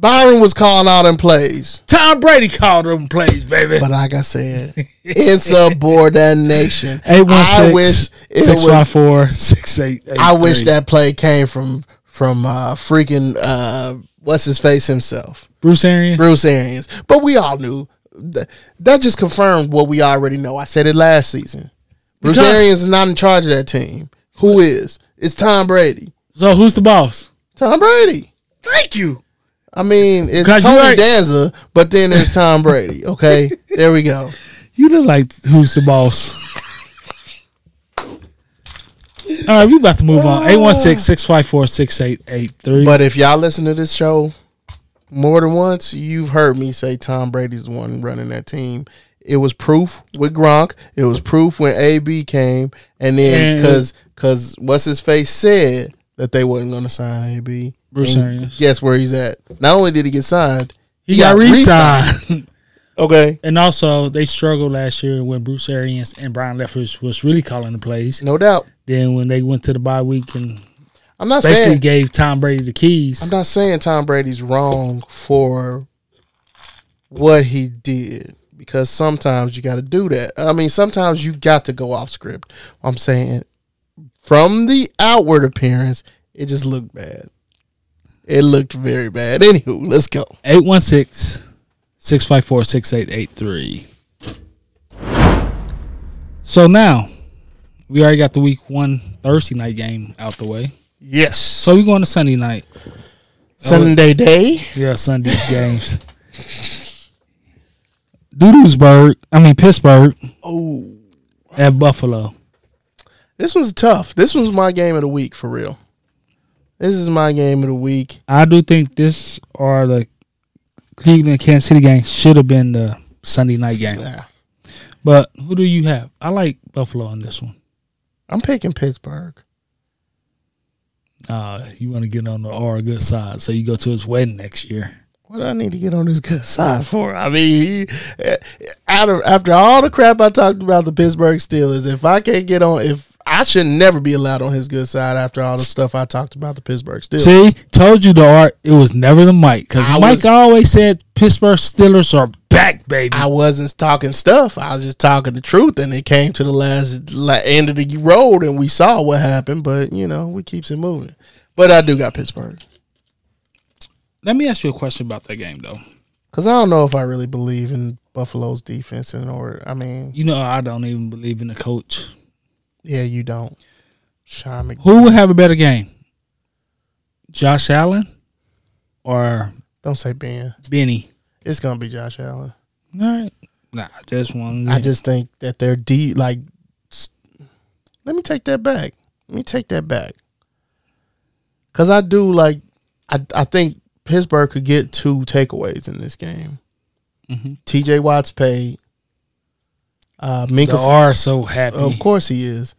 Byron was calling all them plays, Tom Brady called them plays, baby. but like I said, insubordination. [LAUGHS] Eight one I wish six it six was. five four six eight eight. I wish that play came from from uh, freaking uh, what's his face himself. Bruce Arians. Bruce Arians. But we all knew that, that just confirmed what we already know. I said it last season. Bruce Because- Arians is not in charge of that team. Who is? It's Tom Brady. So who's the boss? Tom Brady. Thank you. I mean, it's Tony Danza, but then it's Tom Brady. Okay, [LAUGHS] there we go. You look like who's the boss. All right, we about to move on. 816-654-6883. But if y'all listen to this show more than once, you've heard me say Tom Brady's the one running that team. It was proof with Gronk. It was proof when AB came, and then because because what's his face said that they wasn't going to sign AB. Arians. Guess where he's at? Not only did he get signed, he, got, re-signed. [LAUGHS] Okay, and also, they struggled last year when Bruce Arians and Byron Leftwich was really calling the plays. no doubt. Then when they went to the bye week and I'm not basically saying gave Tom Brady the keys. I'm not saying Tom Brady's wrong for what he did because sometimes you got to do that. I mean, sometimes you got to go off script. I'm saying from the outward appearance, it just looked bad. It looked very bad. Anywho, let's go. 816-654-6883. So now, we already got the week one Thursday night game out the way. Yes. So we going to Sunday night. Sunday oh, day. Yeah, Sunday [LAUGHS] games. Doodlesburg, I mean Pittsburgh Oh, at Buffalo. this was tough. This was my game of the week for real. This is my game of the week. I do think this or the Cleveland Kansas City game should have been the Sunday night game. Yeah. But who do you have? I like Buffalo on this one. I'm picking Pittsburgh. Uh, you want to get on the R good side, so you go to his wedding next year. What do I need to get on this good [LAUGHS] side for? I mean, he, out of after all the crap I talked about the Pittsburgh Steelers, if I can't get on, if I should never be allowed on his good side after all the stuff I talked about the Pittsburgh Steelers. See, told you the art. It was never the Mike because Mike was- always said Pittsburgh Steelers are back, baby. I wasn't talking stuff. I was just talking the truth, and it came to the last end of the road, and we saw what happened. But you know, we keeps it moving. But I do got Pittsburgh Let me ask you a question about that game, though. because I don't know if I really believe in Buffalo's defense in order. I mean, You know, I don't even believe in the coach. Yeah, you don't. Sean McVay. Who will have a better game, Josh Allen or Don't say Ben. Benny? It's gonna be Josh Allen. All right, nah, I just one. I just think that they're deep. Like, let me take that back. Let me take that back. Cause I do like, I I think Pittsburgh could get two takeaways in this game. Mhm. T.J. Watt's paid. Uh, the Minkah, are so happy. of course he is.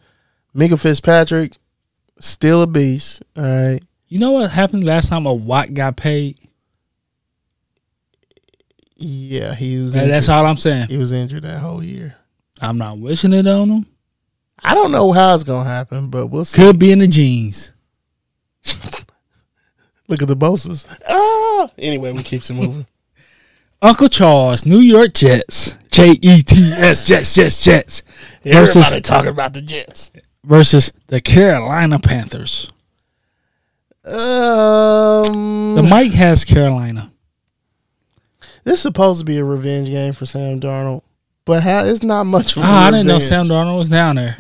Minkah Fitzpatrick, still a beast. All right. You know what happened last time a Watt got paid? Yeah, he was. Hey, Injured. that's all I'm saying. He was injured that whole year. I'm not wishing it on him. I don't know how it's gonna happen, but we'll see. Could be in the jeans. [LAUGHS] Look at the bosses. Ah. Anyway, we keeps it moving. [LAUGHS] Uncle Charles, New York Jets, J E T S, Jets, Jets, Jets, versus Everybody talking about the Jets. versus the Carolina Panthers. Um, The Mike has Carolina. this is supposed to be a revenge game for Sam Darnold, but how, it's not much. Of a Ah, I didn't know. Sam Darnold was down there.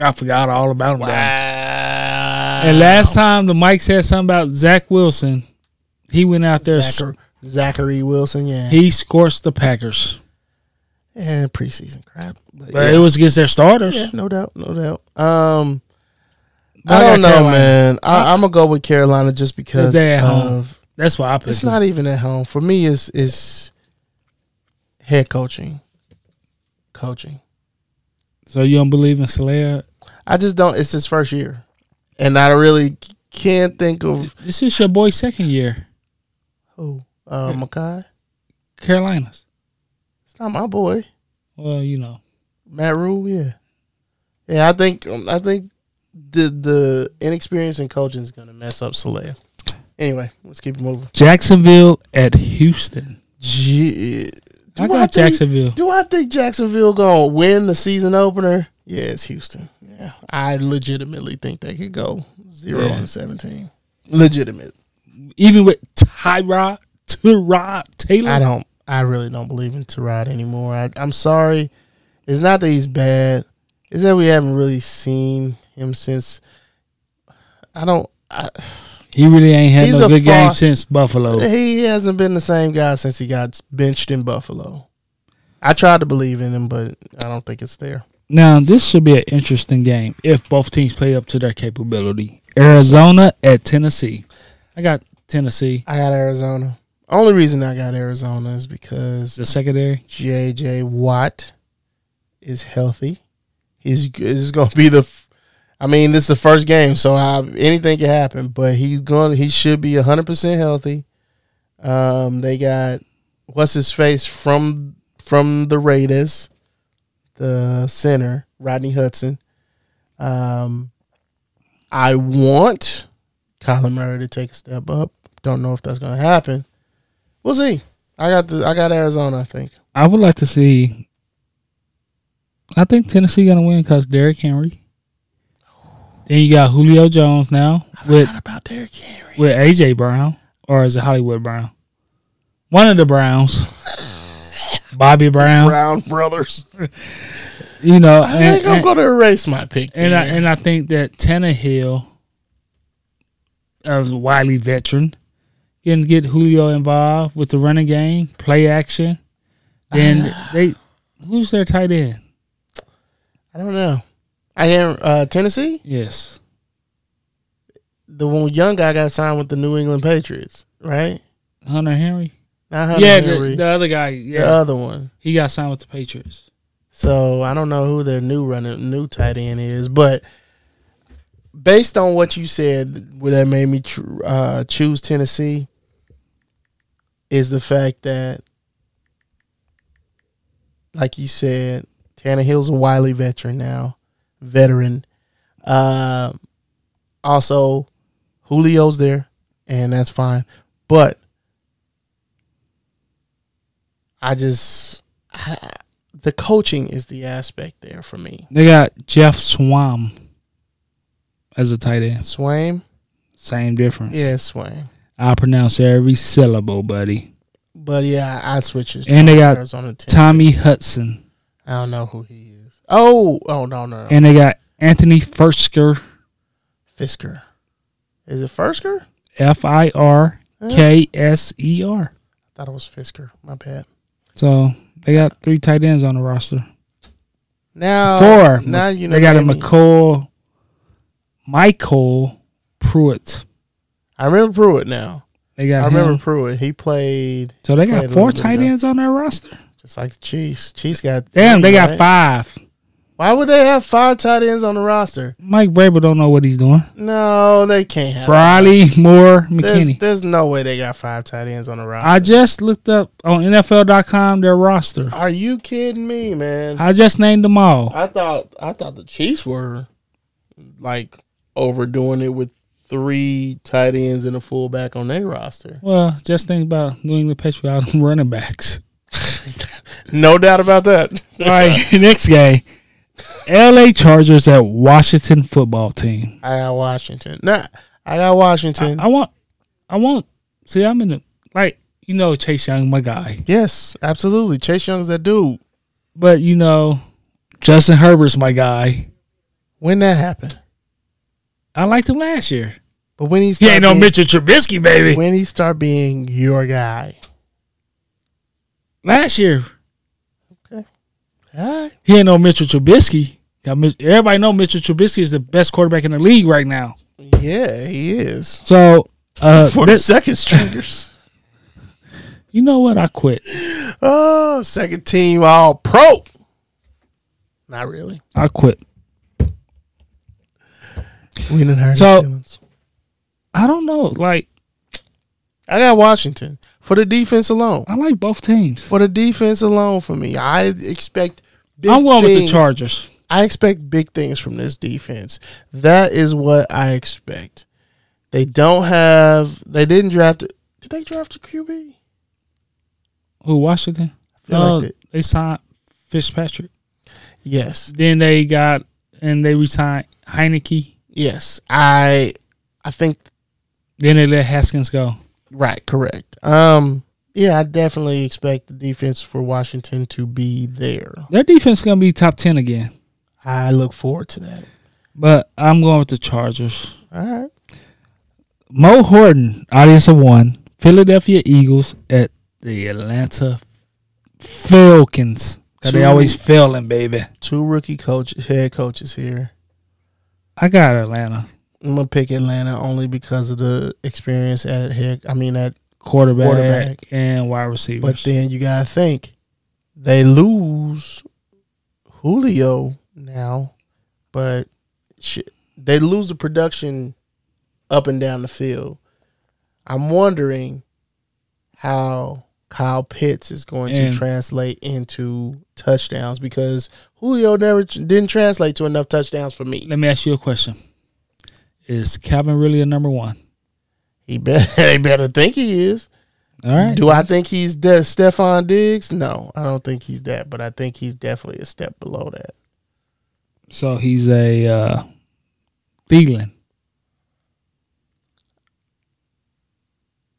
I forgot all about him. Wow. And last time the Mike said something about Zach Wilson, he went out there. Zachary, Zachary Wilson, yeah, He scorched the Packers, And preseason crap. But but yeah. it was against their starters. yeah, no doubt, no doubt. Um, But I I don't know, Carolina. man. I, I'm gonna go with Carolina just because they at home. That's why I picked it's them. not even at home for me. Is is head coaching, coaching. So you don't believe in Saleh? I just don't. It's his first year, and I really can't think of This is your boy's second year, who. Uh, Makai. Carolinas. It's not my boy, Well, you know, Matt Rhule. Yeah, yeah. I think um, I think the the inexperience in coaching is gonna mess up Saleh. Anyway, let's keep it moving. Jacksonville at Houston. Gee, do I got think- Jacksonville. Do I think Jacksonville gonna win the season opener? Yeah, it's Houston. Yeah, I legitimately think they could go zero Yeah. and seventeen. Legitimate. Even with Tyrod, [LAUGHS] Tyrod Taylor. I don't. I really don't believe in Tyrod anymore. I, I'm sorry. It's not that he's bad. It's that we haven't really seen him since. I don't. I, He really ain't had no a good game since Buffalo. he hasn't been the same guy since he got benched in Buffalo. I tried to believe in him, but I don't think it's there. Now, this should be an interesting game if both teams play up to their capability. Arizona at Tennessee. I got Tennessee, I got Arizona. Only reason I got Arizona is because the secondary. J.J. Watt is healthy. He's is going to be the. f- I mean, this is the first game, so I, anything can happen. But he's going. He should be hundred percent healthy. Um, they got what's his face from from the Raiders, the center Rodney Hudson. Um, I want Kyler Murray to take a step up. Don't know if that's going to happen. We'll see. I got the I got Arizona. I think. I would like to see. I think Tennessee gonna win because Derrick Henry. Then you got Julio Jones now with about Derrick Henry? with AJ Brown or is it Hollywood Brown? One of the Browns. [LAUGHS] Bobby Brown. Brown brothers. [LAUGHS] You know, I and, think I'm and- going to erase my pick. And I there. and I think that Tannehill, a wily veteran, can get Julio involved with the running game, play action. Then [SIGHS] they, who's their tight end? I don't know. I hear uh, Tennessee. Yes, The one young guy got signed with the New England Patriots, right? Hunter Henry. Not Hunter yeah, Henry, the, the, the other guy. Yeah, The other one. he got signed with the Patriots. So I don't know who their new running new tight end is, but based on what you said, that made me tr- uh, choose Tennessee, is the fact that, like you said, Tannehill's a wily veteran now. veteran. Uh, also, Julio's there, and that's fine. But I just I, the coaching is the aspect there for me. They got Jeff Swam as a tight end. Swam, Same difference. yeah, Swain. I pronounce every syllable, buddy. But yeah, I'd switch it. And they got Arizona, Tommy Hudson. I don't know who he is. Oh, oh no, no, no. And they got Anthony Firsker, Fisker. Is it Firsker? F I R K S E R. I thought it was Fisker. My bad. So they got three tight ends on the roster. Now, Four. Now you know they got a McCall, Michael Pruitt. I remember Pruitt now. They got I remember him. Pruitt. He played. So they got four tight ends on their roster. just like the Chiefs. Chiefs got Damn, three, they got right? five. Why would they have five tight ends on the roster? Mike Vrabel don't know what he's doing. No, they can't have. Briley, Moore, There's, McKinney. there's no way they got five tight ends on the roster. I just looked up on NFL.com their roster. Are you kidding me, man? I just named them all. I thought I thought the Chiefs were like overdoing it with three tight ends and a fullback on their roster. Well, just think about New England Patriots [LAUGHS] running backs. No doubt about that. All right, [LAUGHS] next game. LA Chargers at Washington football team. I got Washington. Nah, I got Washington. I want, I want. See, I'm in the like you know Chase Young, my guy, yes, absolutely. Chase Young's that dude. but you know Justin Herbert's my guy. When that happened, I liked him last year. But when he He ain't no Mitchell Trubisky, baby. when he start being your guy, Last year all right. he ain't no Mitchell Trubisky. Everybody know Mitchell Trubisky is the best quarterback in the league right now. Yeah, he is. So uh, For the second stringers. [LAUGHS] you know what? I quit. oh, second team all pro. Not really. I quit. We didn't hurt So-. I don't know. Like I got Washington for the defense alone. I like both teams. For the defense alone, for me, I expect. Big I'm going with the Chargers. I expect big things from this defense. That is what I expect. They don't have. They didn't draft. Did they draft a QB? Who Washington? I feel No, like they, they signed Fitzpatrick. yes, Then they got and they resigned Heinicke. yes. I I think Then they let Haskins go. right, correct. Um, yeah, I definitely expect the defense for Washington to be there. Their defense is gonna be top ten again. I look forward to that. But I'm going with the Chargers. All right. Mo Horton, audience of one. Philadelphia Eagles at the Atlanta Falcons. 'Cause they always failing, baby. Two rookie coach head coaches here. I got Atlanta I'm gonna pick Atlanta only because of the experience at head. I mean at quarterback, Quarterback. and wide receivers. But then you gotta think they lose Julio now, but sh- they lose the production up and down the field. I'm wondering how Kyle Pitts is going And- to translate into touchdowns because Julio never didn't translate to enough touchdowns for me. Let me ask you a question: Is Calvin really a number one? He better, [LAUGHS] they better think he is. All right. Do I think he's de- Stefon Diggs? No, I don't think he's that, but I think he's definitely a step below that. So he's a uh, Thielen.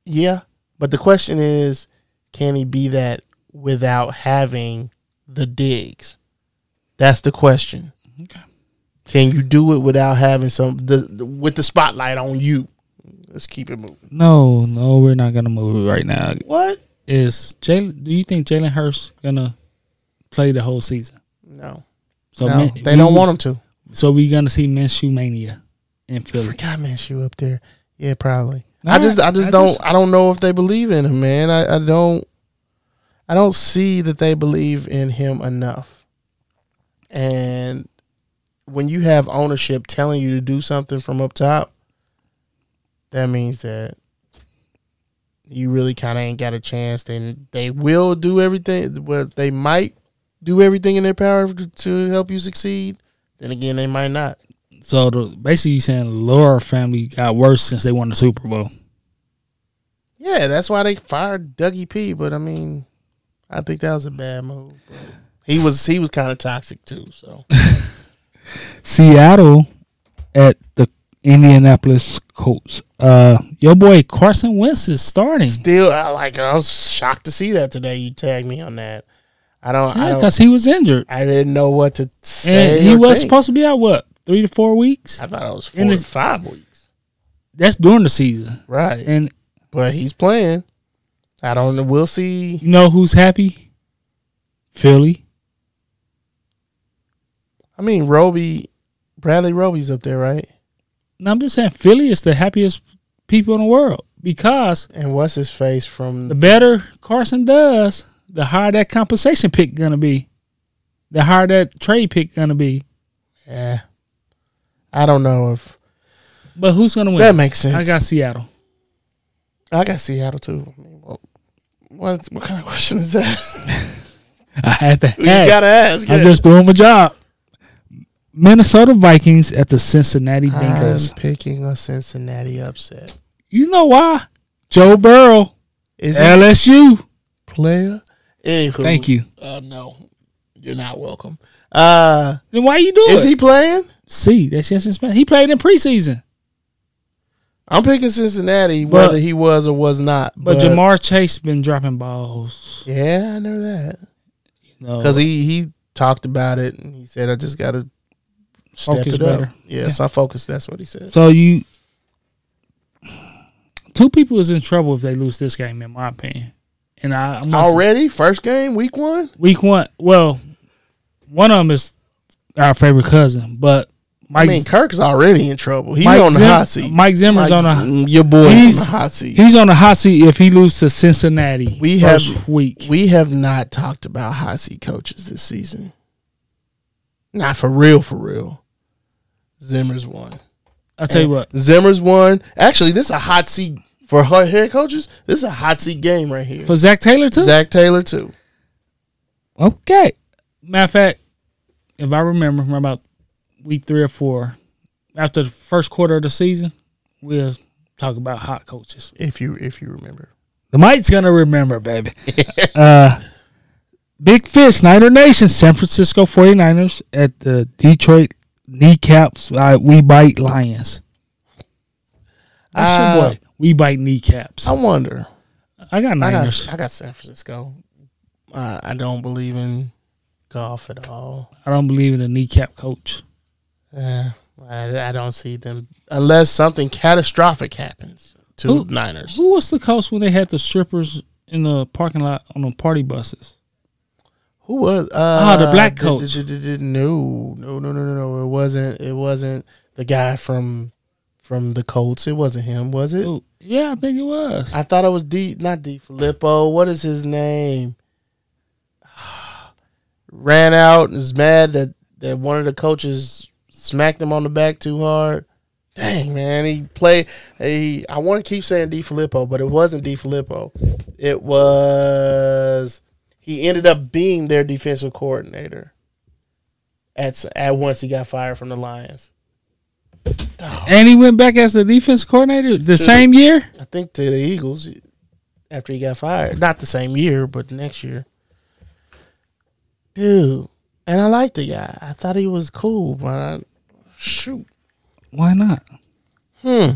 Yeah, but the question is, can he be that without having the digs? That's the question. Okay. Can you do it without having some the, with the spotlight on you? Let's keep it moving. No, no, we're not gonna move it right now. What? Is Jalen? Do you think Jalen Hurts gonna play the whole season? No, So no, Min- they don't want him to. So we're gonna see Minshew mania in I Philly. forgot Minshew up there. Yeah, probably. All I just, right, I just I don't, just- I don't know if they believe in him, man. I, I don't, I don't see that they believe in him enough. And when you have ownership telling you to do something from up top, that means that you really kind of ain't got a chance. Then they will do everything. Well, they might do everything in their power to, help you succeed. Then again, they might not. So the basically you're saying the Lurie family got worse since they won the Super Bowl. Yeah, that's why they fired Dougie P. But I mean, I think that was a bad move. But he was he was kind of toxic too. So [LAUGHS] Seattle at the Indianapolis Colts. Uh, your boy Carson Wentz is starting. still, I like. I was shocked to see that today. You tagged me on that. I don't. I Yeah, because he was injured, I didn't know what to say. and he was think. supposed to be out what three to four weeks. I thought it was four And to five weeks. That's during the season, Right. and but he's playing. I don't know. We'll see. you know who's happy? Philly. I mean, Roby, Bradley Roby's up there, right? No, I'm just saying Philly is the happiest people in the world because And what's his face from the better Carson does, the higher that compensation pick gonna be, the higher that trade pick gonna be. Yeah. I don't know if But who's gonna win? that makes sense. I got Seattle. I got Seattle too. I mean, well, what what kind of question is that? [LAUGHS] I had to. you ask. gotta ask. I'm just doing my job. Minnesota Vikings at the Cincinnati Bengals. I'm picking a Cincinnati upset. You know why? Joe Burrow, Is LSU. player? Anywho, Thank you. Uh, no, you're not welcome. Uh, Then why you doing? is it? he playing? See, that's just his He played in preseason, I'm picking Cincinnati, But- whether he was or was not. but, Ja'Marr Chase been dropping balls. yeah, I know that No, because he he talked about it and he said, "I just got to step Focus it up." better. Yes, I focus. That's what he said. so you two people is in trouble if they lose this game, in my opinion. And I I'm gonna say- Already, first game, week one. week one. Well, one of them is our favorite cousin, but Mike I mean, Kirk's already in trouble. He's Mike on the hot seat. Mike Zimmer's Mike on a your boy he's- on the hot seat. He's on the hot seat if he loses to Cincinnati. We have- week. We have not talked about hot seat coaches this season. Not for real, for real. Zimmer's one. I'll tell you what. Zimmer's one. Actually, this is a hot seat for her head coaches. This is a hot seat game right here. For Zac Taylor too. Zac Taylor too. Okay. Matter of fact, if I remember from about week three or four, after the first quarter of the season, we'll talk about hot coaches. If you if you remember. The Mike's gonna remember, baby. [LAUGHS] uh Big Fish, Niner Nation, San Francisco 49ers at the Detroit Kneecaps. Uh, we bite Lions. That's Uh, your boy. We bite kneecaps. I wonder. I got I Niners. got I got San Francisco. Uh, I don't believe in golf at all. I don't believe in a kneecap coach. Uh, I, I don't see them unless something catastrophic happens to Who- Niners. Who was the coach when they had the strippers in the parking lot on the party buses? Who was? Uh, Ah, the black coach. No, no, no, no, no, no. It wasn't. It wasn't the guy from from the Colts. It wasn't him, was it? Oh, yeah, I think it was. I thought it was D. Not D. Filippo. What is his name? [SIGHS] Ran out and is mad that that one of the coaches smacked him on the back too hard. Dang man, he played. He I want to keep saying D. Filippo, but it wasn't D. Filippo. It was. He ended up being their defensive coordinator. At at once he got fired from the Lions. and he went back as the defense coordinator the same year. I think to the Eagles after he got fired. Not the same year, but the next year. Dude, and I liked the guy. I thought he was cool, but I, shoot, Why not? hmm,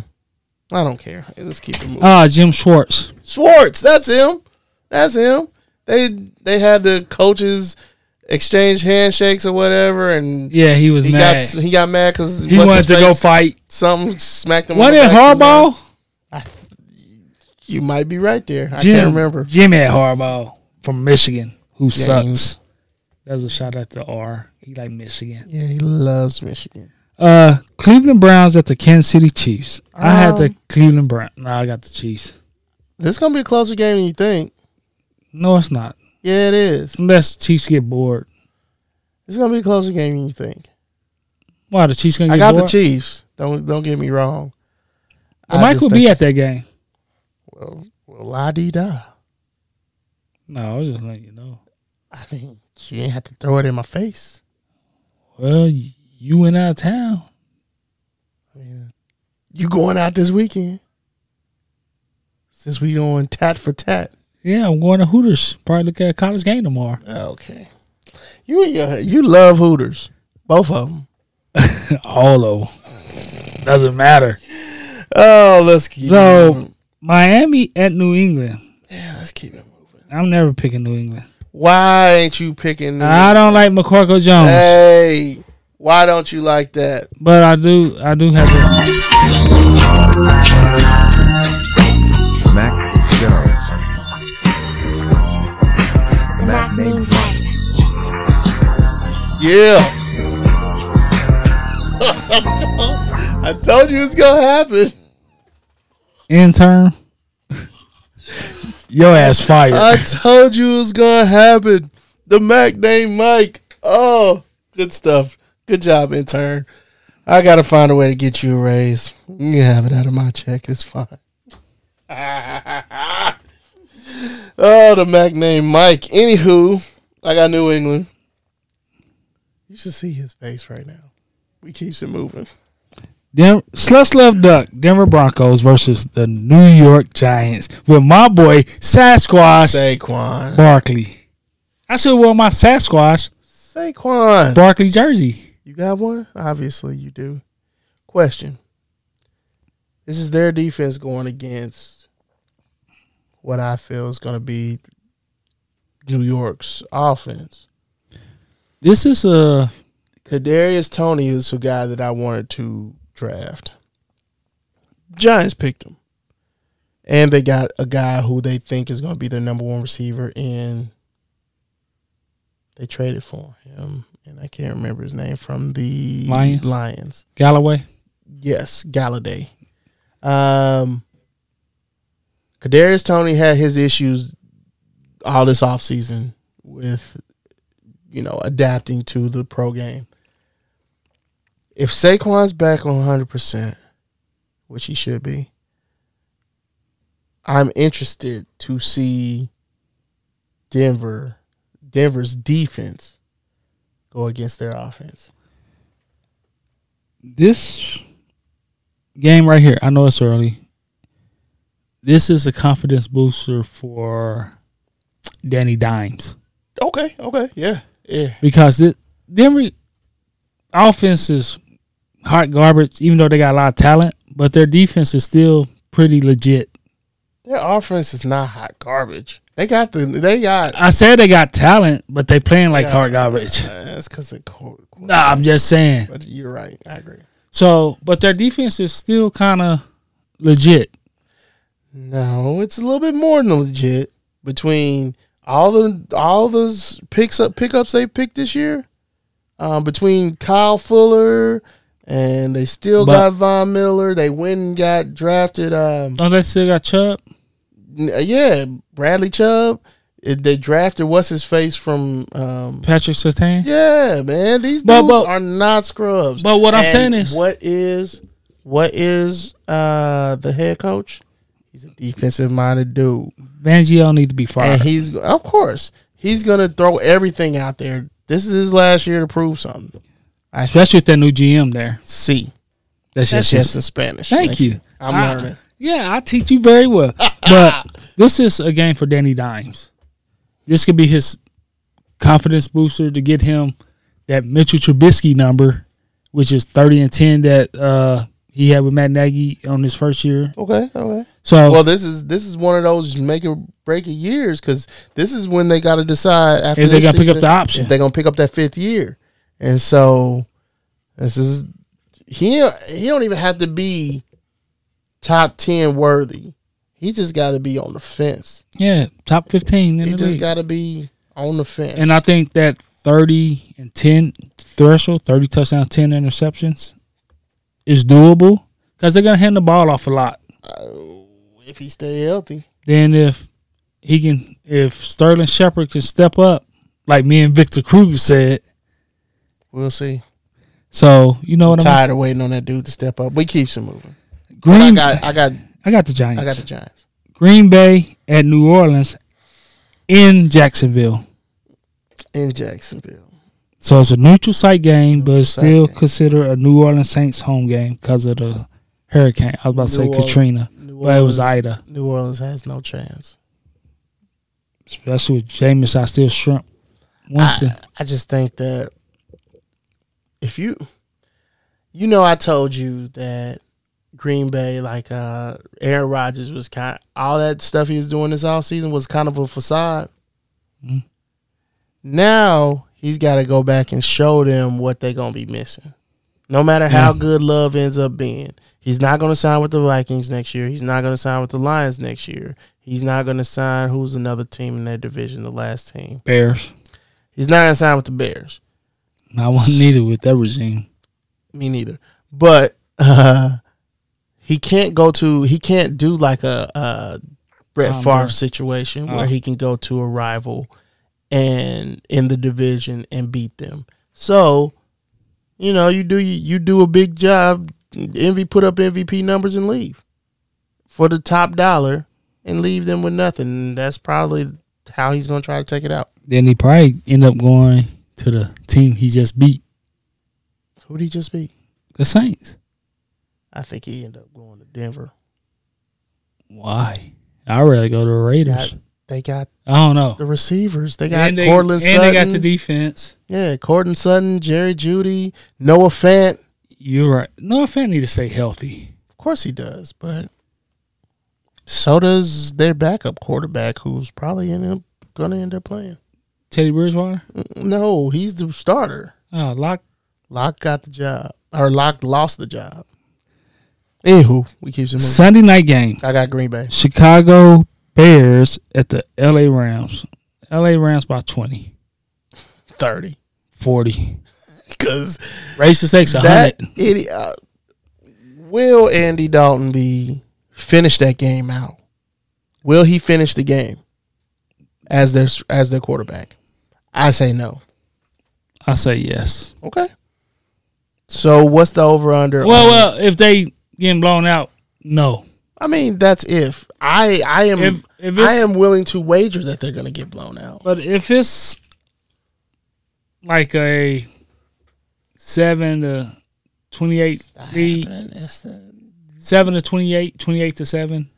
I don't care. Let's keep it moving. Ah, Jim Schwartz. Schwartz, that's him. That's him. They they had the coaches exchange handshakes or whatever, and Yeah, he was he mad. got he got mad because he wanted to go fight. Something smacked him. What it back too hard. Harbaugh? I th- you might be right there. I Jim, can't remember. Jimmy Harbaugh from Michigan, who James. sucks. That was a shout out to R. He like Michigan. Yeah, he loves Michigan. Uh, Cleveland Browns at the Kansas City Chiefs. I had the Um, Cleveland Browns. No, I got the Chiefs. This is gonna be a closer game than you think. No, it's not. Yeah, it is. Unless Chiefs get bored. It's gonna be a closer game than you think. Why the Chiefs gonna get I got bored? the Chiefs. Don't don't get me wrong. I Mike will be at that game. Well, well, la di da. No, I was just letting you know. I mean, you ain't have to throw it in my face. Well, y- You went out of town. I mean, you going out this weekend? Since we going tat for tat. Yeah, I'm going to Hooters. Probably look at a college game tomorrow. Okay. You and your, you love Hooters, both of them. [LAUGHS] All of them. Doesn't matter. Oh, let's keep. So moving. Miami at New England. yeah, let's keep it moving. I'm never picking New England. Why ain't you picking? I don't like McCorkle Jones, Hey, why don't you like that? but I do. I do have to. Mac Mac named Yeah. [LAUGHS] I told you it's gonna happen. intern. Your ass fired. I told you it was gonna happen. The Mac named Mike. Oh, good stuff. Good job, intern. I gotta find a way to get you a raise. You can have it out of my check. It's fine. [LAUGHS] oh, the Mac named Mike. Anywho, I got New England. You should see his face right now. We keeps it moving. Denver, Sluts Love Duck, Denver Broncos versus the New York Giants with my boy Sasquatch Saquon. Barkley. I should wear my Sasquatch Saquon. Barkley jersey. You got one? Obviously, you do. Question. This is their defense going against what I feel is going to be New York's offense. This is a Kadarius Toney is a guy that I wanted to draft. Giants picked him. And they got a guy who they think is going to be their number one receiver, and they traded for him. And I can't remember his name from the Lions? Lions. Galloway. Yes, Golladay. Um, Kadarius Toney had his issues all this offseason with, you know, adapting to the pro game. If Saquon's back on 100%, which he should be, I'm interested to see Denver, Denver's defense go against their offense. This game right here, I know it's early. This is a confidence booster for Danny Dimes Okay, okay, yeah, yeah. because the Denver offense is hot garbage, even though they got a lot of talent, but their defense is still pretty legit. Their offense is not hot garbage. They got the they got I said they got talent, but they playing like Yeah. hot garbage. Uh, that's because of court. Nah, I'm just saying. But you're right. I agree. So, but their defense is still kind of legit. No, it's a little bit more than legit between all the all those picks up pickups they picked this year. Um, between Kyle Fuller and they still But- got Von Miller. They went and got drafted. Um, Oh, they still got Chubb. yeah, Bradley Chubb. It, they drafted what's his face from. Um, Patrick Surtain. yeah, man, these But- dudes but- are not scrubs. but what I'm And saying is- what is what is uh the head coach? He's a defensive minded dude. Fangio needs to be And fired. he's of course he's gonna throw everything out there. This is his last year to prove something. I Especially with that new GM there. see. That's That's just, in Spanish. Thank you. I'm I- learning. Yeah, I teach you very well. [LAUGHS] but this is a game for Danny Dimes. This could be his confidence booster to get him that Mitchell Trubisky number, which is thirty and ten that uh, he had with Matt Nagy on his first year. Okay, okay. So Well, this is this is one of those make or break of years because this is when they got to decide after If they this gotta pick up the option. if they're gonna pick up that fifth year, and so this is he he don't even have to be top ten worthy. He just got to be on the fence. yeah, top fifteen in He just got to be on the fence. and I think that thirty and ten threshold, thirty touchdowns, ten interceptions, is doable because they're gonna hand the ball off a lot. Uh, if he stay healthy, Then if he can, if Sterling Shepard can step up, like me and Victor Kruger said, we'll see. so you know what I'm. Tired of waiting on that dude to step up. We keep some moving. But Green, I got I got I got the Giants. I got the Giants. Green Bay at New Orleans in Jacksonville. in Jacksonville. So it's a neutral site game, but it's still considered a New Orleans Saints home game because of the hurricane. I was about to say Orleans- Katrina, New but it was Ida. New Orleans has no chance. Especially with Jameis, I still shrimp. Winston. I, I just think that if you, you know, I told you that Green Bay, like uh Aaron Rodgers, was kind all that stuff he was doing this offseason was kind of a facade. Mhm. Now he's got to go back and show them what they're gonna be missing. No matter how Yeah. good Love ends up being, he's not going to sign with the Vikings next year. He's not going to sign with the Lions next year. He's not going to sign who's another team in their division, the last team. Bears. He's not going to sign with the Bears. I wasn't needed with that regime. Me neither. But uh, he can't go to. He can't do like a, a Brett Tom Favre situation Oh. where he can go to a rival and in the division and beat them. So, you know, you do you do a big job. Envy put up MVP numbers and leave for the top dollar and leave them with nothing. That's probably how he's going to try to take it out. Then he probably end up going to the team he just beat, Who did he just beat? the Saints. I think he ended up going to Denver. Why? I'd rather go to the Raiders. They got I don't know. the receivers. They got and they, Courtland and Sutton. they got the defense. yeah, Courtland Sutton, Jerry Jeudy, Noah Fant. You're right. No, fan need to stay healthy. Of course he does, but so does their backup quarterback, who's probably end up uh, going to end up playing. Teddy Bridgewater. Mm, no, he's the starter. Oh, lock. Locke got the job, or Lock lost the job. Anywho, we keep some. Sunday night game. I got Green Bay. Chicago Bears at the LA Rams. LA Rams by 20, 30. 40. Because Racist takes a that hundred. idiot, uh, will Andy Dalton be finish that game out? Will he finish the game as their as their quarterback? I say no. I say yes. Okay. So what's the over under? Well, well, if they getting blown out, no. I mean that's if I I am If if it's I am willing to wager that they're going to get blown out. But if it's like a seven to twenty eight lead, seven to 28, 28 to seven,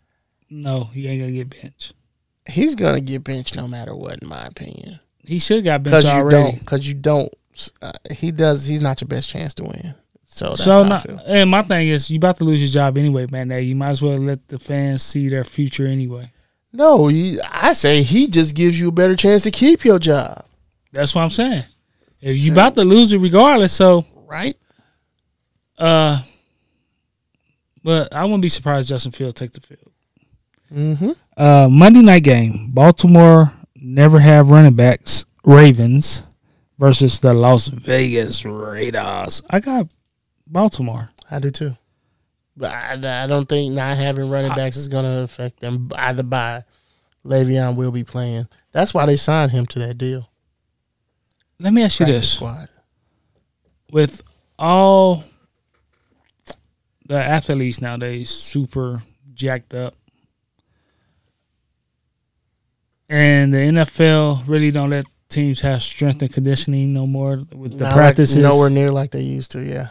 no, he ain't gonna get benched. He's going to get benched no matter what, in my opinion. He should got Because benched you already. Because you don't. Uh, he does. He's not your best chance to win. So that's so not, and my thing is, you about to lose your job anyway, man. Now you might as well let the fans see their future anyway. No, he, I say he just gives you a better chance to keep your job. That's what I'm saying. If you about to lose it regardless, so Right? uh, but I wouldn't be surprised Justin Field take the field. Mm-hmm. Uh, Monday night game: Baltimore never have running backs. Ravens versus the Las Vegas Raiders. I got Baltimore. I do too. I, I don't think not having running backs is going to affect them either by Le'Veon will be playing. That's why they signed him to that deal. Let me ask you Practice this: squad. with all the athletes nowadays super jacked up, and the NFL really don't let teams have strength and conditioning no more with the Not like- practices. nowhere near like they used to. Yeah.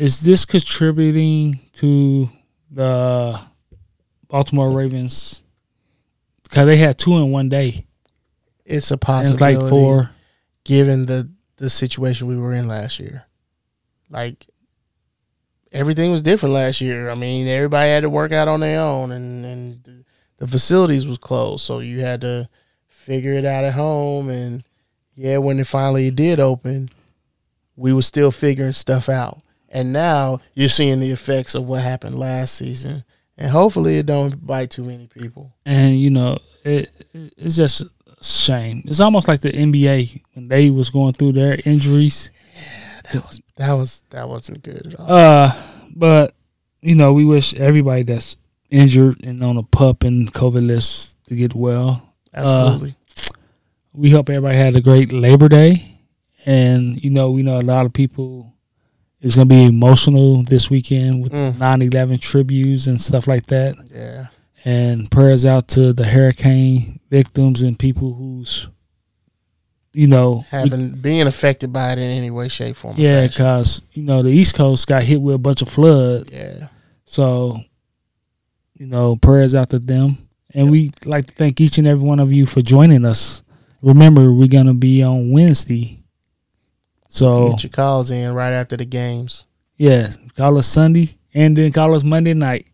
Is this contributing to the Baltimore Ravens? Because they had two in one day. It's a possibility. it's like four. given the the situation we were in last year. Like everything was different last year. I mean, everybody had to work out on their own, and and the- the facilities was closed, so you had to figure it out at home. And yeah, when it finally did open, we were still figuring stuff out. And now you're seeing the effects of what happened last season, and hopefully it don't bite too many people. And, you know, it it's just a shame. It's almost like the NBA when they was going through their injuries. That was that was that wasn't good at all. Uh, but, you know, we wish everybody that's injured and on a pup and COVID list to get well. Absolutely. we hope everybody had a great Labor Day, and you know we know a lot of people going to be emotional this weekend with Mm. 9/11 tributes and stuff like that. yeah. And prayers out to the hurricane victims and people who's, you know, having being affected by it in any way, shape, or form. yeah, because you know the East Coast got hit with a bunch of flood. yeah. So, you know, prayers out to them. And we like to thank each and every one of you for joining us. Remember, we're gonna be on Wednesday. So Get your calls in right after the games. yeah, call us Sunday and then call us Monday night.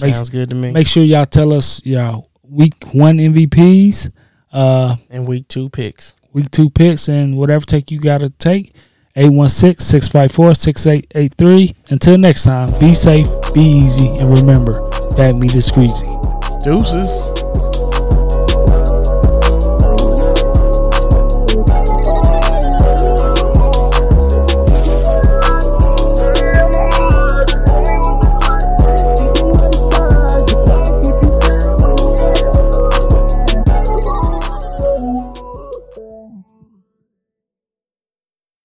Make- Sounds good to me. Make sure y'all tell us y'all week one MVPs, uh, and week two picks. week two picks, and whatever take you gotta take. 816-654-6883. Until next time, be safe, be easy, and remember, fat meat is greasy. Deuces.